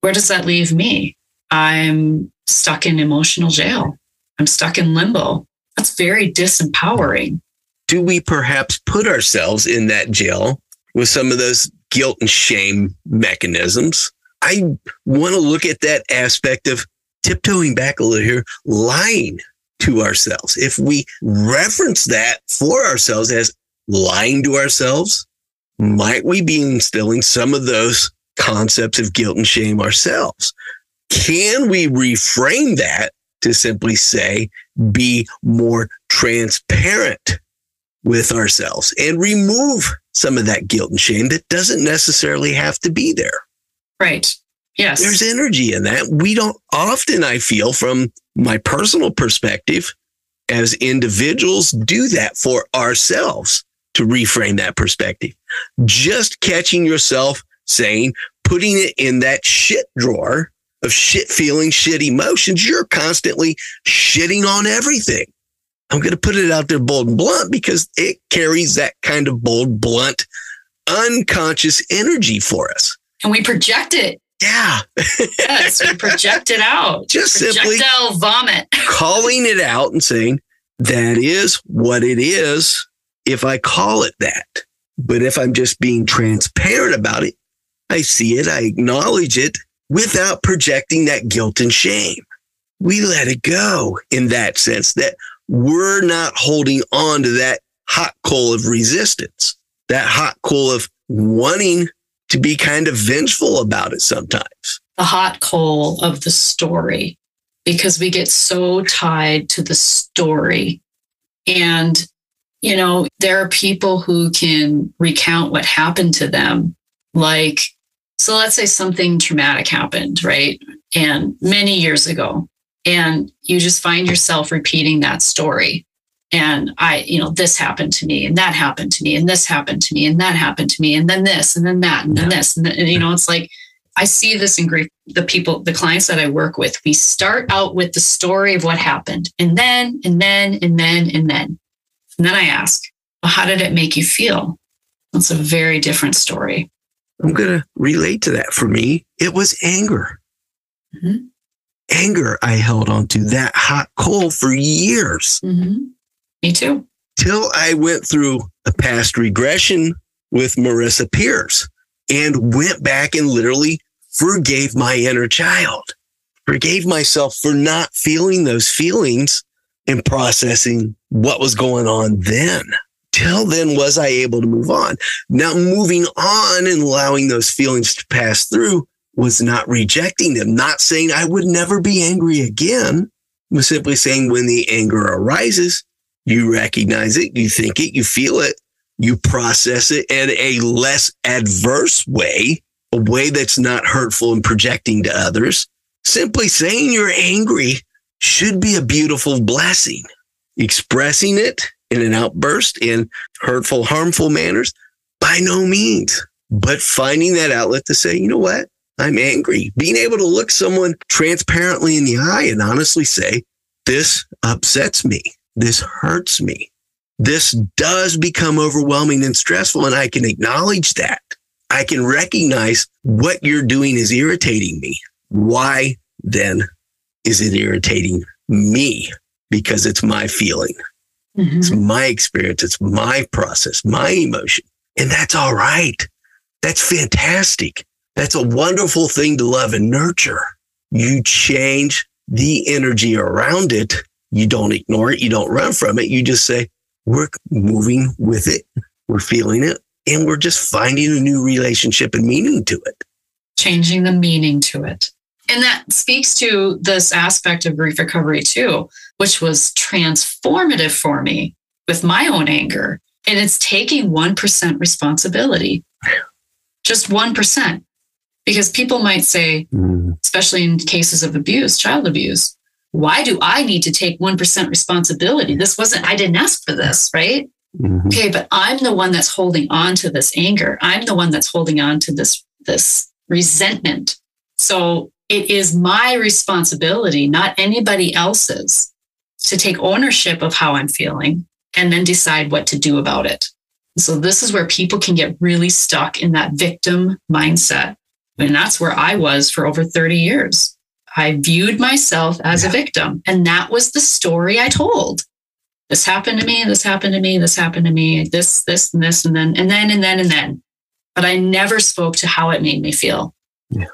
where does that leave me? I'm stuck in emotional jail. I'm stuck in limbo. That's very disempowering. Do we perhaps put ourselves in that jail with some of those guilt and shame mechanisms? I want to look at that aspect of tiptoeing back a little here, lying to ourselves. If we reference that for ourselves as lying to ourselves, might we be instilling some of those concepts of guilt and shame ourselves? Can we reframe that to simply say, be more transparent with ourselves and remove some of that guilt and shame that doesn't necessarily have to be there? Right. Yes. There's energy in that. We don't often, I feel, from my personal perspective, as individuals, do that for ourselves to reframe that perspective. Just catching yourself saying, putting it in that shit drawer of shit feeling, shit emotions, you're constantly shitting on everything. I'm going to put it out there bold and blunt because it carries that kind of bold, blunt, unconscious energy for us. And we project it. Yeah. Yes, we project it out. Just simply Projectile vomit. calling it out and saying, that is what it is if I call it that. But if I'm just being transparent about it, I see it, I acknowledge it without projecting that guilt and shame. We let it go in that sense that we're not holding on to that hot coal of resistance, that hot coal of wanting to be kind of vengeful about it sometimes. The hot coal of the story because we get so tied to the story. And, you know, there are people who can recount what happened to them. Like, so let's say something traumatic happened, right? And many years ago, and you just find yourself repeating that story. And I, you know, this happened to me and that happened to me and this happened to me and that happened to me and then this and then that and then this. And, then, and you know, it's like, I see this in grief. The people, the clients that I work with, we start out with the story of what happened and then, and then, and then, and then. And then I ask, well, how did it make you feel? It's a very different story. I'm going to relate to that. For me, it was anger. Mhm. Anger I held on to that hot coal for years mm-hmm. Me too. till I went through a past regression with Marissa Pierce and went back and literally forgave my inner child, forgave myself for not feeling those feelings and processing what was going on then. Till then, was I able to move on? Now, moving on and allowing those feelings to pass through was not rejecting them, not saying I would never be angry again. Was simply saying when the anger arises, you recognize it, you think it, you feel it, you process it in a less adverse way, a way that's not hurtful and projecting to others. Simply saying you're angry should be a beautiful blessing. Expressing it in an outburst in hurtful, harmful manners, by no means. But finding that outlet to say, you know what? I'm angry. Being able to look someone transparently in the eye and honestly say, this upsets me. This hurts me. This does become overwhelming and stressful. And I can acknowledge that. I can recognize what you're doing is irritating me. Why then is it irritating me? Because it's my feeling. Mm-hmm. It's my experience. It's my process, my emotion. And that's all right. That's fantastic. That's a wonderful thing to love and nurture. You change the energy around it. You don't ignore it. You don't run from it. You just say, we're moving with it. We're feeling it. And we're just finding a new relationship and meaning to it. Changing the meaning to it. And that speaks to this aspect of grief recovery too, which was transformative for me with my own anger. And it's taking 1% responsibility, just 1%. Because people might say, Mm. especially in cases of abuse, child abuse, why do I need to take 1% responsibility? This wasn't, I didn't ask for this, right? Mhm. Okay, but I'm the one that's holding on to this anger. I'm the one that's holding on to this, this resentment. So it is my responsibility, not anybody else's, to take ownership of how I'm feeling and then decide what to do about it. So this is where people can get really stuck in that victim mindset. And that's where I was for over 30 years. I viewed myself as a victim. And that was the story I told. This happened to me, this happened to me, this happened to me, this, this, and this, and then, and then, and then, and then. But I never spoke to how it made me feel. Yeah.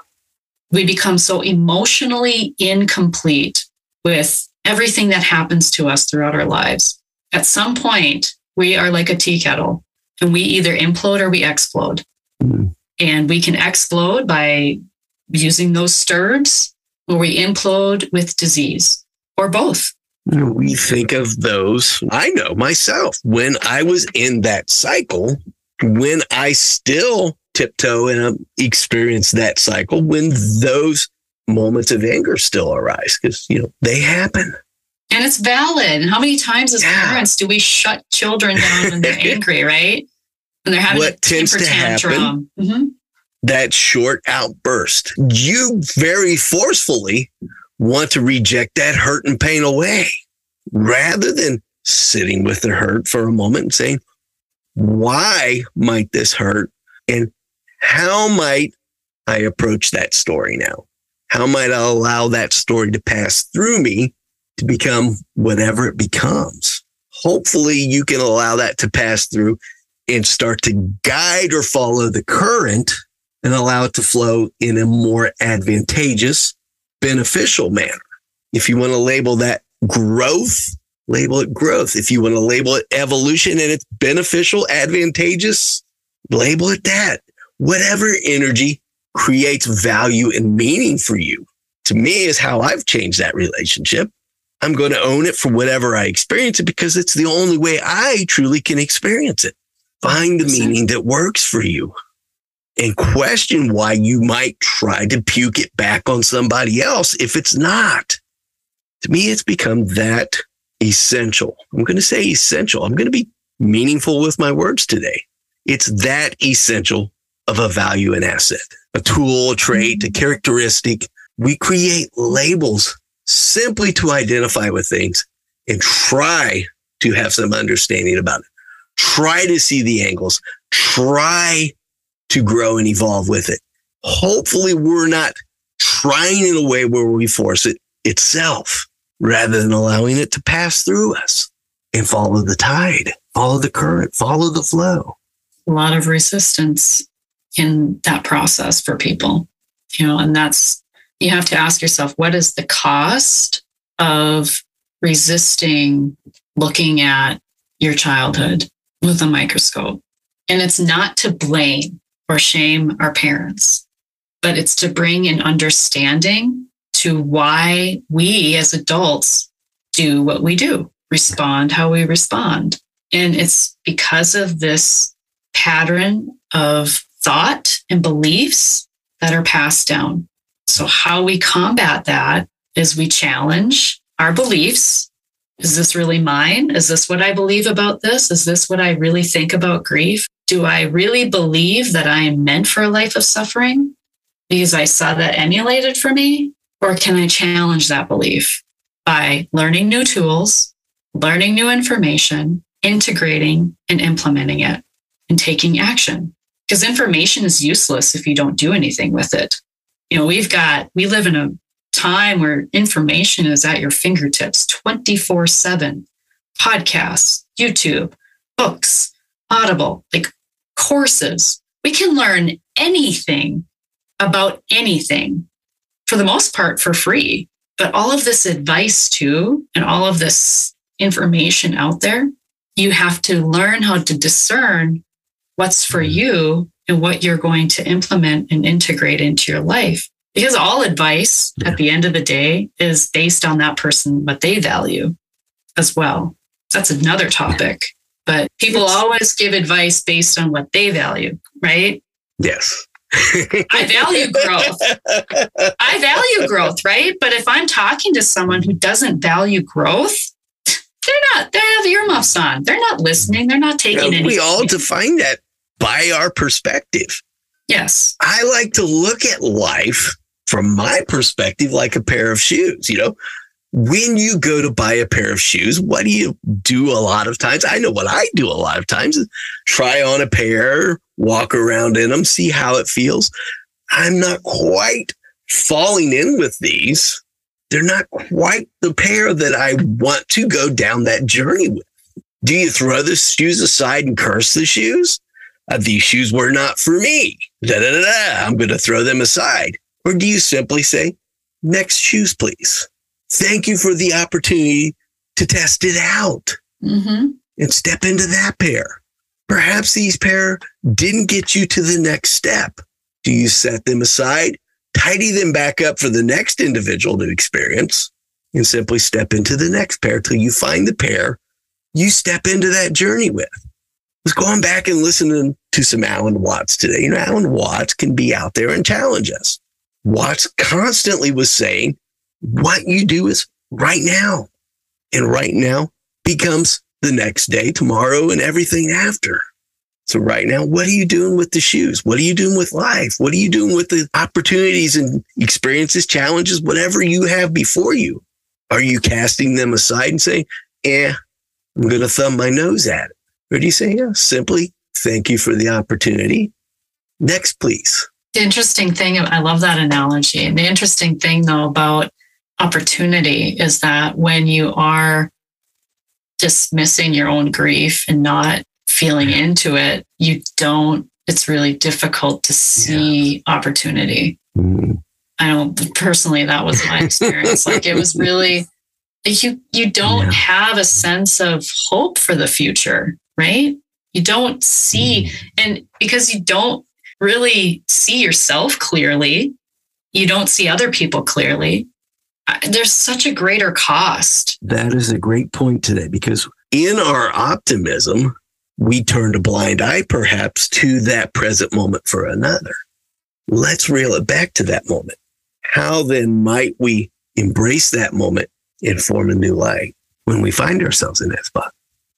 We become so emotionally incomplete with everything that happens to us throughout our lives. At some point, we are like a tea kettle and we either implode or we explode. Mhm. And we can explode by using those STERBs or we implode with disease or both. We think of those, I know myself, when I was in that cycle, when I still tiptoe and um, experience that cycle, when those moments of anger still arise, because, you know, they happen. And it's valid. How many times as Yeah. parents do we shut children down when they're angry, right? When they're having What tends to happen-. Mhm. That short outburst, you very forcefully want to reject that hurt and pain away rather than sitting with the hurt for a moment and saying, why might this hurt? And how might I approach that story now? How might I allow that story to pass through me to become whatever it becomes? Hopefully you can allow that to pass through and start to guide or follow the current and allow it to flow in a more advantageous, beneficial manner. If you want to label that growth, label it growth. If you want to label it evolution and it's beneficial, advantageous, label it that. Whatever energy creates value and meaning for you, to me, is how I've changed that relationship. I'm going to own it for whatever I experience it because it's the only way I truly can experience it. Find the meaning that works for you and question why you might try to puke it back on somebody else if it's not. To me, it's become that essential. I'm going to say essential. I'm going to be meaningful with my words today. It's that essential of a value and asset, a tool, a trait, a mm-hmm. characteristic. We create labels simply to identify with things and try to have some understanding about it. Try to see the angles. Try to grow and evolve with it. Hopefully we're not trying in a way where we force it itself rather than allowing it to pass through us and follow the tide, follow the current, follow the flow. A lot of resistance in that process for people, you know, and that's, you have to ask yourself, what is the cost of resisting looking at your childhood with a microscope? And it's not to blame or shame our parents, but it's to bring an understanding to why we as adults do what we do, respond how we respond. And it's because of this pattern of thought and beliefs that are passed down. So, how we combat that is we challenge our beliefs. Is this really mine? Is this what I believe about this? Is this what I really think about grief? Do I really believe that I am meant for a life of suffering because I saw that emulated for me? Or can I challenge that belief by learning new tools, learning new information, integrating and implementing it, and taking action? Because information is useless if you don't do anything with it. You know, we've got, we live in a time where information is at your fingertips 24 7 podcasts, YouTube, books, Audible, like courses. We can learn anything about anything for the most part for free. But all of this advice, too, and all of this information out there, you have to learn how to discern what's for mm-hmm. you and what you're going to implement and integrate into your life because all advice Yeah. at the end of the day is based on that person, what they value as well. That's another topic. But people always give advice based on what they value, right? Yes. I value growth. I value growth, right? But if I'm talking to someone who doesn't value growth, they're not, they have earmuffs on. They're not listening. They're not taking Yeah, any. we all define that by our perspective. Yes. I like to look at life from my perspective like a pair of shoes. You know, when you go to buy a pair of shoes, what do you do a lot of times? I know what I do a lot of times try on a pair, walk around in them, see how it feels. I'm not quite falling in with these. They're not quite the pair that I want to go down that journey with. Do you throw the shoes aside and curse the shoes? Uh, these shoes were not for me. Da, da, da, da. I'm going to throw them aside. Or do you simply say, next shoes, please? Thank you for the opportunity to test it out hmm and step into that pair. Perhaps these pair didn't get you to the next step. Do you set them aside, tidy them back up for the next individual to experience, and simply step into the next pair till you find the pair you step into that journey with? Was going back and listening to some Alan Watts today. You know, Alan Watts can be out there and challenge us. Watts constantly was saying, what you do is right now. And right now becomes the next day, tomorrow, and everything after. So right now, what are you doing with the shoes? What are you doing with life? What are you doing with the opportunities and experiences, challenges, whatever you have before you? Are you casting them aside and saying, eh, I'm going to thumb my nose at it? Or do you say, yeah, simply thank you for the opportunity. Next, please. The interesting thing, I love that analogy. And the interesting thing, though, about opportunity is that when you are dismissing your own grief and not feeling into it, you don't, it's really difficult to see opportunity. Mm-hmm. I know personally that was my experience. like it was really you you don't Yeah. have a sense of hope for the future, right? You don't see mm. and because you don't really see yourself clearly, you don't see other people clearly. Uh, there's such a greater cost. That is a great point today because in our optimism, we turned a blind eye perhaps to that present moment for another. Let's reel it back to that moment. How then might we embrace that moment and form a new life when we find ourselves in that spot?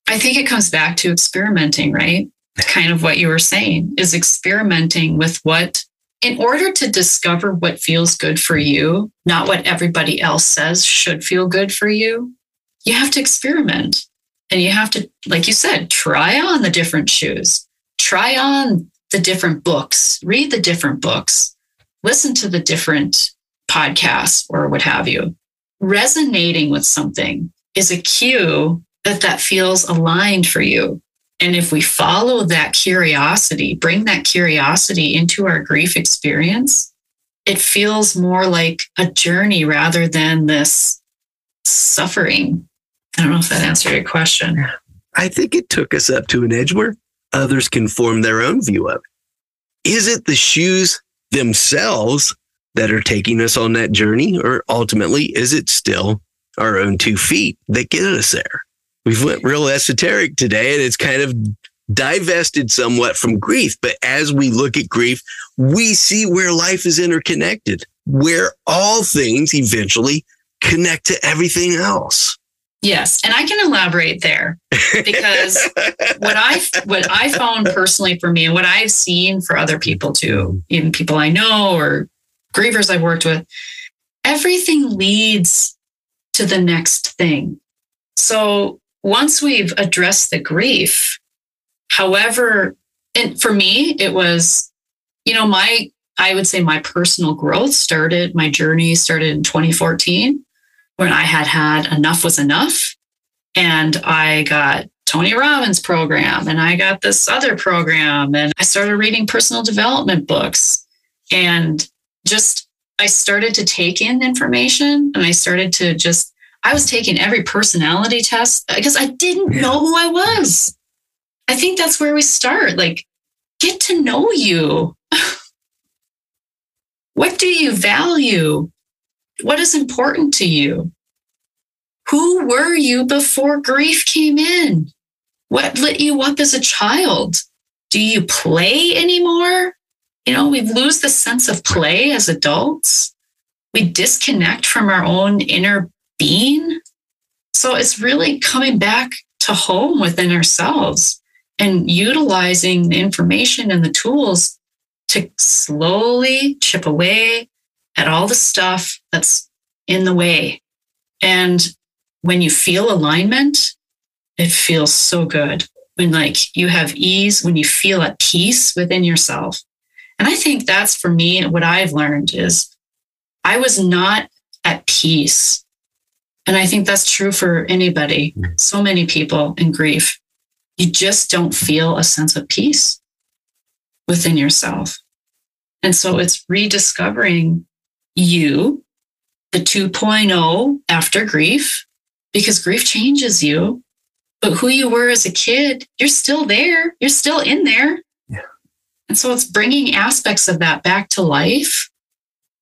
I think it comes back to experimenting, right? Kind of what you were saying is experimenting with what, in order to discover what feels good for you, not what everybody else says should feel good for you, you have to experiment. And you have to, like you said, try on the different shoes, try on the different books, read the different books, listen to the different podcasts or what have you. Resonating with something is a cue that that feels aligned for you. And if we follow that curiosity, bring that curiosity into our grief experience, it feels more like a journey rather than this suffering. I don't know if that answered your question. I think it took us up to an edge where others can form their own view of it. Is it the shoes themselves that are taking us on that journey, or ultimately is it still our own two feet that get us there? We've went real esoteric today, and it's kind of divested somewhat from grief. But as we look at grief, we see where life is interconnected, where all things eventually connect to everything else. Yes, and I can elaborate there because what I what I found personally for me and what I've seen for other people too, even people I know or grievers I've worked with, everything leads to the next thing. So once we've addressed the grief, however, and for me, it was, you know, my I would say my personal growth started, my journey started in 2014 when I had had enough was enough. And I got Tony Robbins program and I got this other program and I started reading personal development books and just I started to take in information and I started to just I was taking every personality test uh, because I didn't know who I was. I think that's where we start. Like get to know you. What do you value? What is important to you? Who were you before grief came in? What lit you up as a child? Do you play anymore? You know, we lose the sense of play as adults. We disconnect from our own inner being. So it's really coming back to home within ourselves and utilizing the information and the tools to slowly chip away at all the stuff that's in the way. And when you feel alignment, it feels so good. When like you have ease, when you feel at peace within yourself. And I think that's for me what I've learned is I was not at peace. And I think that's true for anybody, mm. so many people in grief. You just don't feel a sense of peace within yourself. And so it's rediscovering you, the 2.0 after grief, because grief changes you. But who you were as a kid, you're still there. You're still in there. Yeah. And so it's bringing aspects of that back to life,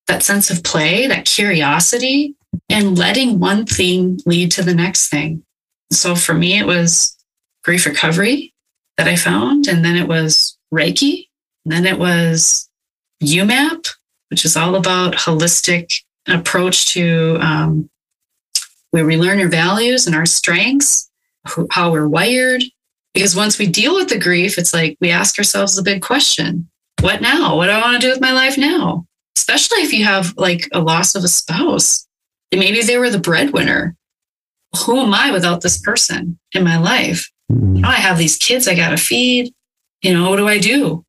that sense of play, that curiosity, and letting one thing lead to the next thing. So for me, it was grief recovery that I found. And then it was Reiki. And then it was UMAP, which is all about holistic approach to um, where we learn our values and our strengths, how we're wired. Because once we deal with the grief, it's like we ask ourselves the big question what now? What do I want to do with my life now? Especially if you have like a loss of a spouse. Maybe they were the breadwinner. Who am I without this person in my life? Mm-hmm. I have these kids I got to feed. You know, what do I do?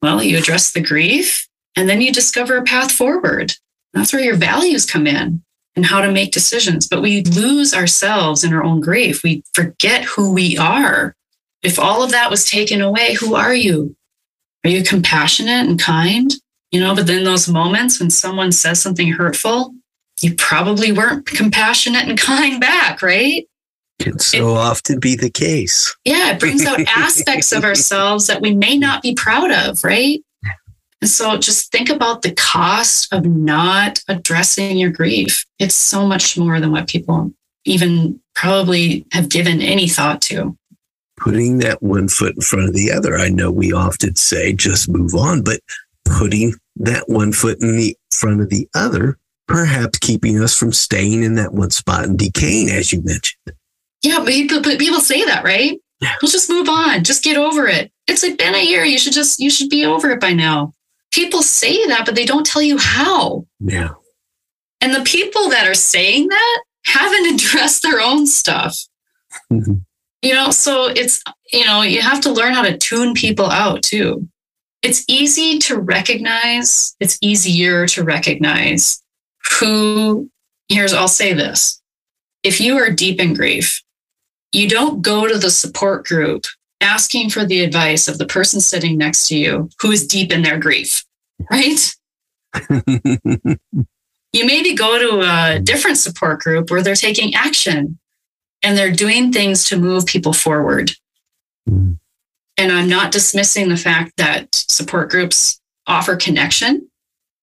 Well, you address the grief and then you discover a path forward. That's where your values come in and how to make decisions. But we lose ourselves in our own grief. We forget who we are. If all of that was taken away, who are you? Are you compassionate and kind? You know, but then those moments when someone says something hurtful, you probably weren't compassionate and kind back, right? Can so it, often be the case. Yeah, it brings out aspects of ourselves that we may not be proud of, right? And so just think about the cost of not addressing your grief. It's so much more than what people even probably have given any thought to. Putting that one foot in front of the other. I know we often say just move on, but putting that one foot in the front of the other, perhaps keeping us from staying in that one spot and decaying, as you mentioned. Yeah, but people, but people say that, right? Yeah. We'll just move on. Just get over it. It's like been a year. You should just, you should be over it by now. People say that, but they don't tell you how. Yeah. And the people that are saying that haven't addressed their own stuff. Mm-hmm. You know, so it's, you know, you have to learn how to tune people out too. It's easy to recognize, it's easier to recognize who, here's, I'll say this. If you are deep in grief, you don't go to the support group asking for the advice of the person sitting next to you who is deep in their grief, right? you maybe go to a different support group where they're taking action and they're doing things to move people forward. Mm. And I'm not dismissing the fact that support groups offer connection,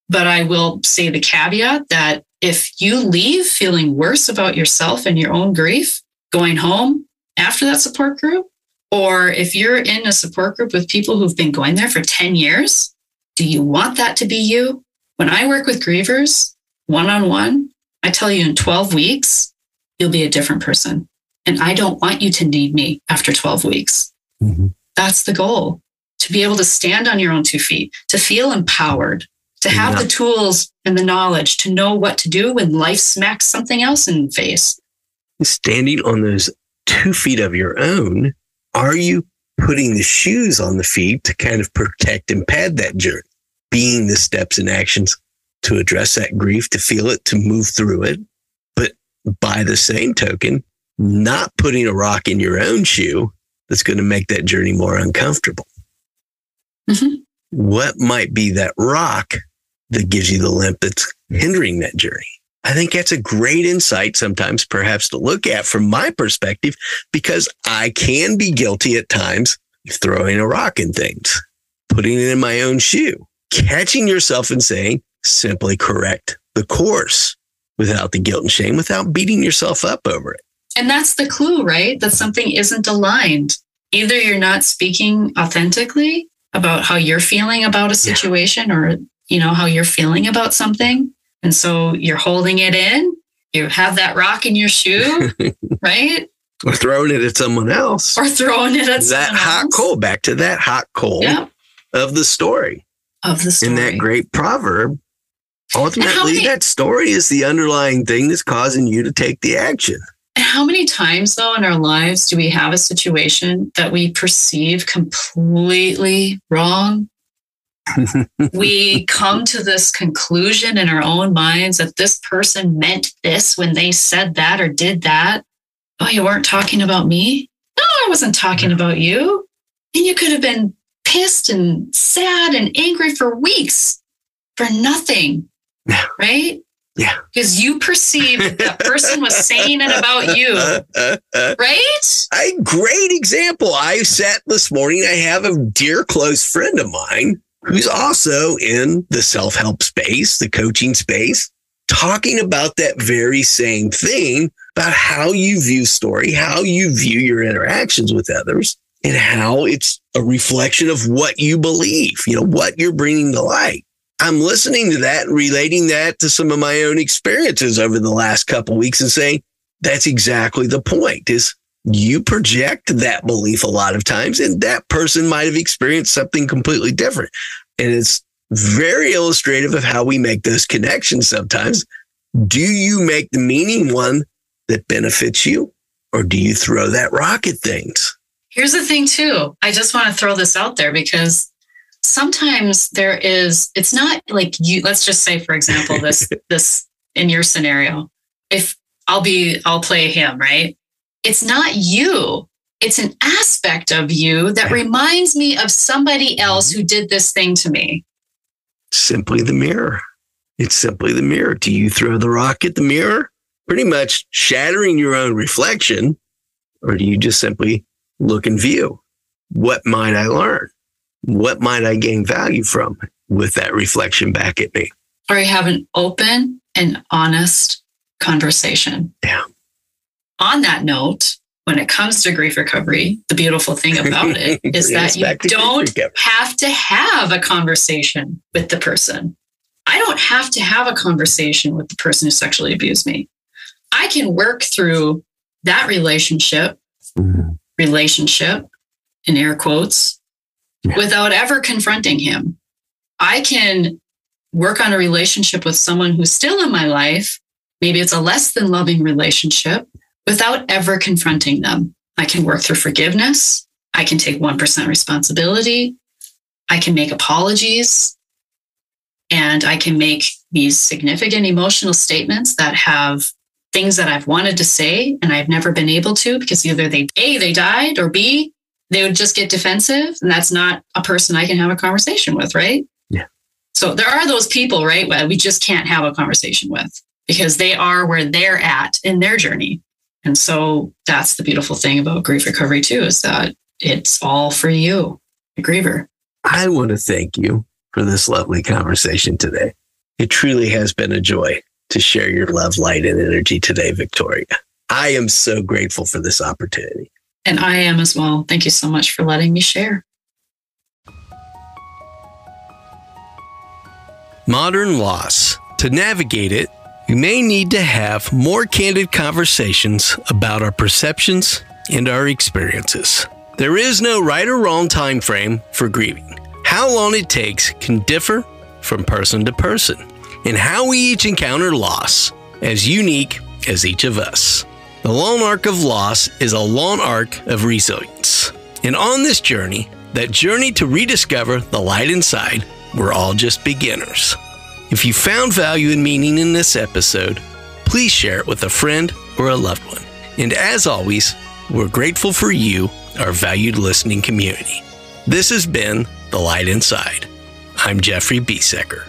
but I will say the caveat that if you leave feeling worse about yourself and your own grief going home after that support group, or if you're in a support group with people who've been going there for 10 years, do you want that to be you? When I work with grievers one on one, I tell you in 12 weeks, you'll be a different person. And I don't want you to need me after 12 weeks. Mm-hmm. That's the goal to be able to stand on your own two feet, to feel empowered, to have Yeah. the tools and the knowledge to know what to do when life smacks something else in the face. Standing on those two feet of your own, are you putting the shoes on the feet to kind of protect and pad that journey? Being the steps and actions to address that grief, to feel it, to move through it. But by the same token, not putting a rock in your own shoe that's going to make that journey more uncomfortable. Mhm. What might be that rock that gives you the limp that's hindering that journey? I think that's a great insight sometimes, perhaps to look at from my perspective, because I can be guilty at times of throwing a rock in things, putting it in my own shoe, catching yourself and saying, simply correct the course without the guilt and shame, without beating yourself up over it. And that's the clue, right? That something isn't aligned. Either you're not speaking authentically about how you're feeling about a situation or, you know, how you're feeling about something. And so you're holding it in. You have that rock in your shoe, right? Or throwing it at someone else. Or throwing it at that hot else. coal. Back to that hot coal Yeah. of the story. Of the story. In that great proverb, ultimately, many- that story is the underlying thing that's causing you to take the action. And how many times, though, in our lives do we have a situation that we perceive completely wrong? we come to this conclusion in our own minds that this person meant this when they said that or did that. Oh, you weren't talking about me? No, I wasn't talking about you. And you could have been pissed and sad and angry for weeks for nothing, Yeah. right? Yeah. Because you perceived that that person was saying it about you, right? A great example. I sat this morning. I have a dear close friend of mine who's also in the self help space, the coaching space, talking about that very same thing about how you view story, how you view your interactions with others, and how it's a reflection of what you believe, you know, what you're bringing to light. I'm listening to that and relating that to some of my own experiences over the last couple weeks and saying, that's exactly the point is you project that belief a lot of times and that person might have experienced something completely different. And it's very illustrative of how we make those connections sometimes. Do you make the meaning one that benefits you or do you throw that rock at things? Here's the thing, too. I just want to throw this out there because sometimes there is, it's not like you, let's just say, for example, this, this in your scenario, if I'll be, I'll play him, right? It's not you. It's an aspect of you that reminds me of somebody else who did this thing to me. Simply the mirror. It's simply the mirror. Do you throw the rock at the mirror? Pretty much shattering your own reflection, or do you just simply look and view? What might I learn? What might I gain value from with that reflection back at me? Or you have an open and honest conversation. Yeah. On that note, when it comes to grief recovery, the beautiful thing about it is that you back to grief don't have to have a conversation with the person. I don't have to have a conversation with the person who sexually abused me. I can work through that relationship, Mhm. relationship in air quotes, Yeah. without ever confronting him. I can work on a relationship with someone who's still in my life. Maybe it's a less than loving relationship without ever confronting them. I can work through forgiveness. I can take 1% responsibility. I can make apologies. And I can make these significant emotional statements that have things that I've wanted to say and I've never been able to because either they, A, they died, or B, they would just get defensive. And that's not a person I can have a conversation with, right? Yeah. So there are those people, right, we just can't have a conversation with because they are where they're at in their journey. And so that's the beautiful thing about grief recovery, too, is that it's all for you, the griever. I want to thank you for this lovely conversation today. It truly has been a joy to share your love, light, and energy today, Victoria. I am so grateful for this opportunity. And I am as well. Thank you so much for letting me share. Modern loss. To navigate it, we may need to have more candid conversations about our perceptions and our experiences. There is no right or wrong time frame for grieving. How long it takes can differ from person to person, and how we each encounter loss as unique as each of us. The long arc of loss is a long arc of resilience. And on this journey, that journey to rediscover the light inside, we're all just beginners. If you found value and meaning in this episode, please share it with a friend or a loved one. And as always, we're grateful for you, our valued listening community. This has been The Light Inside. I'm Jeffrey Biesecker.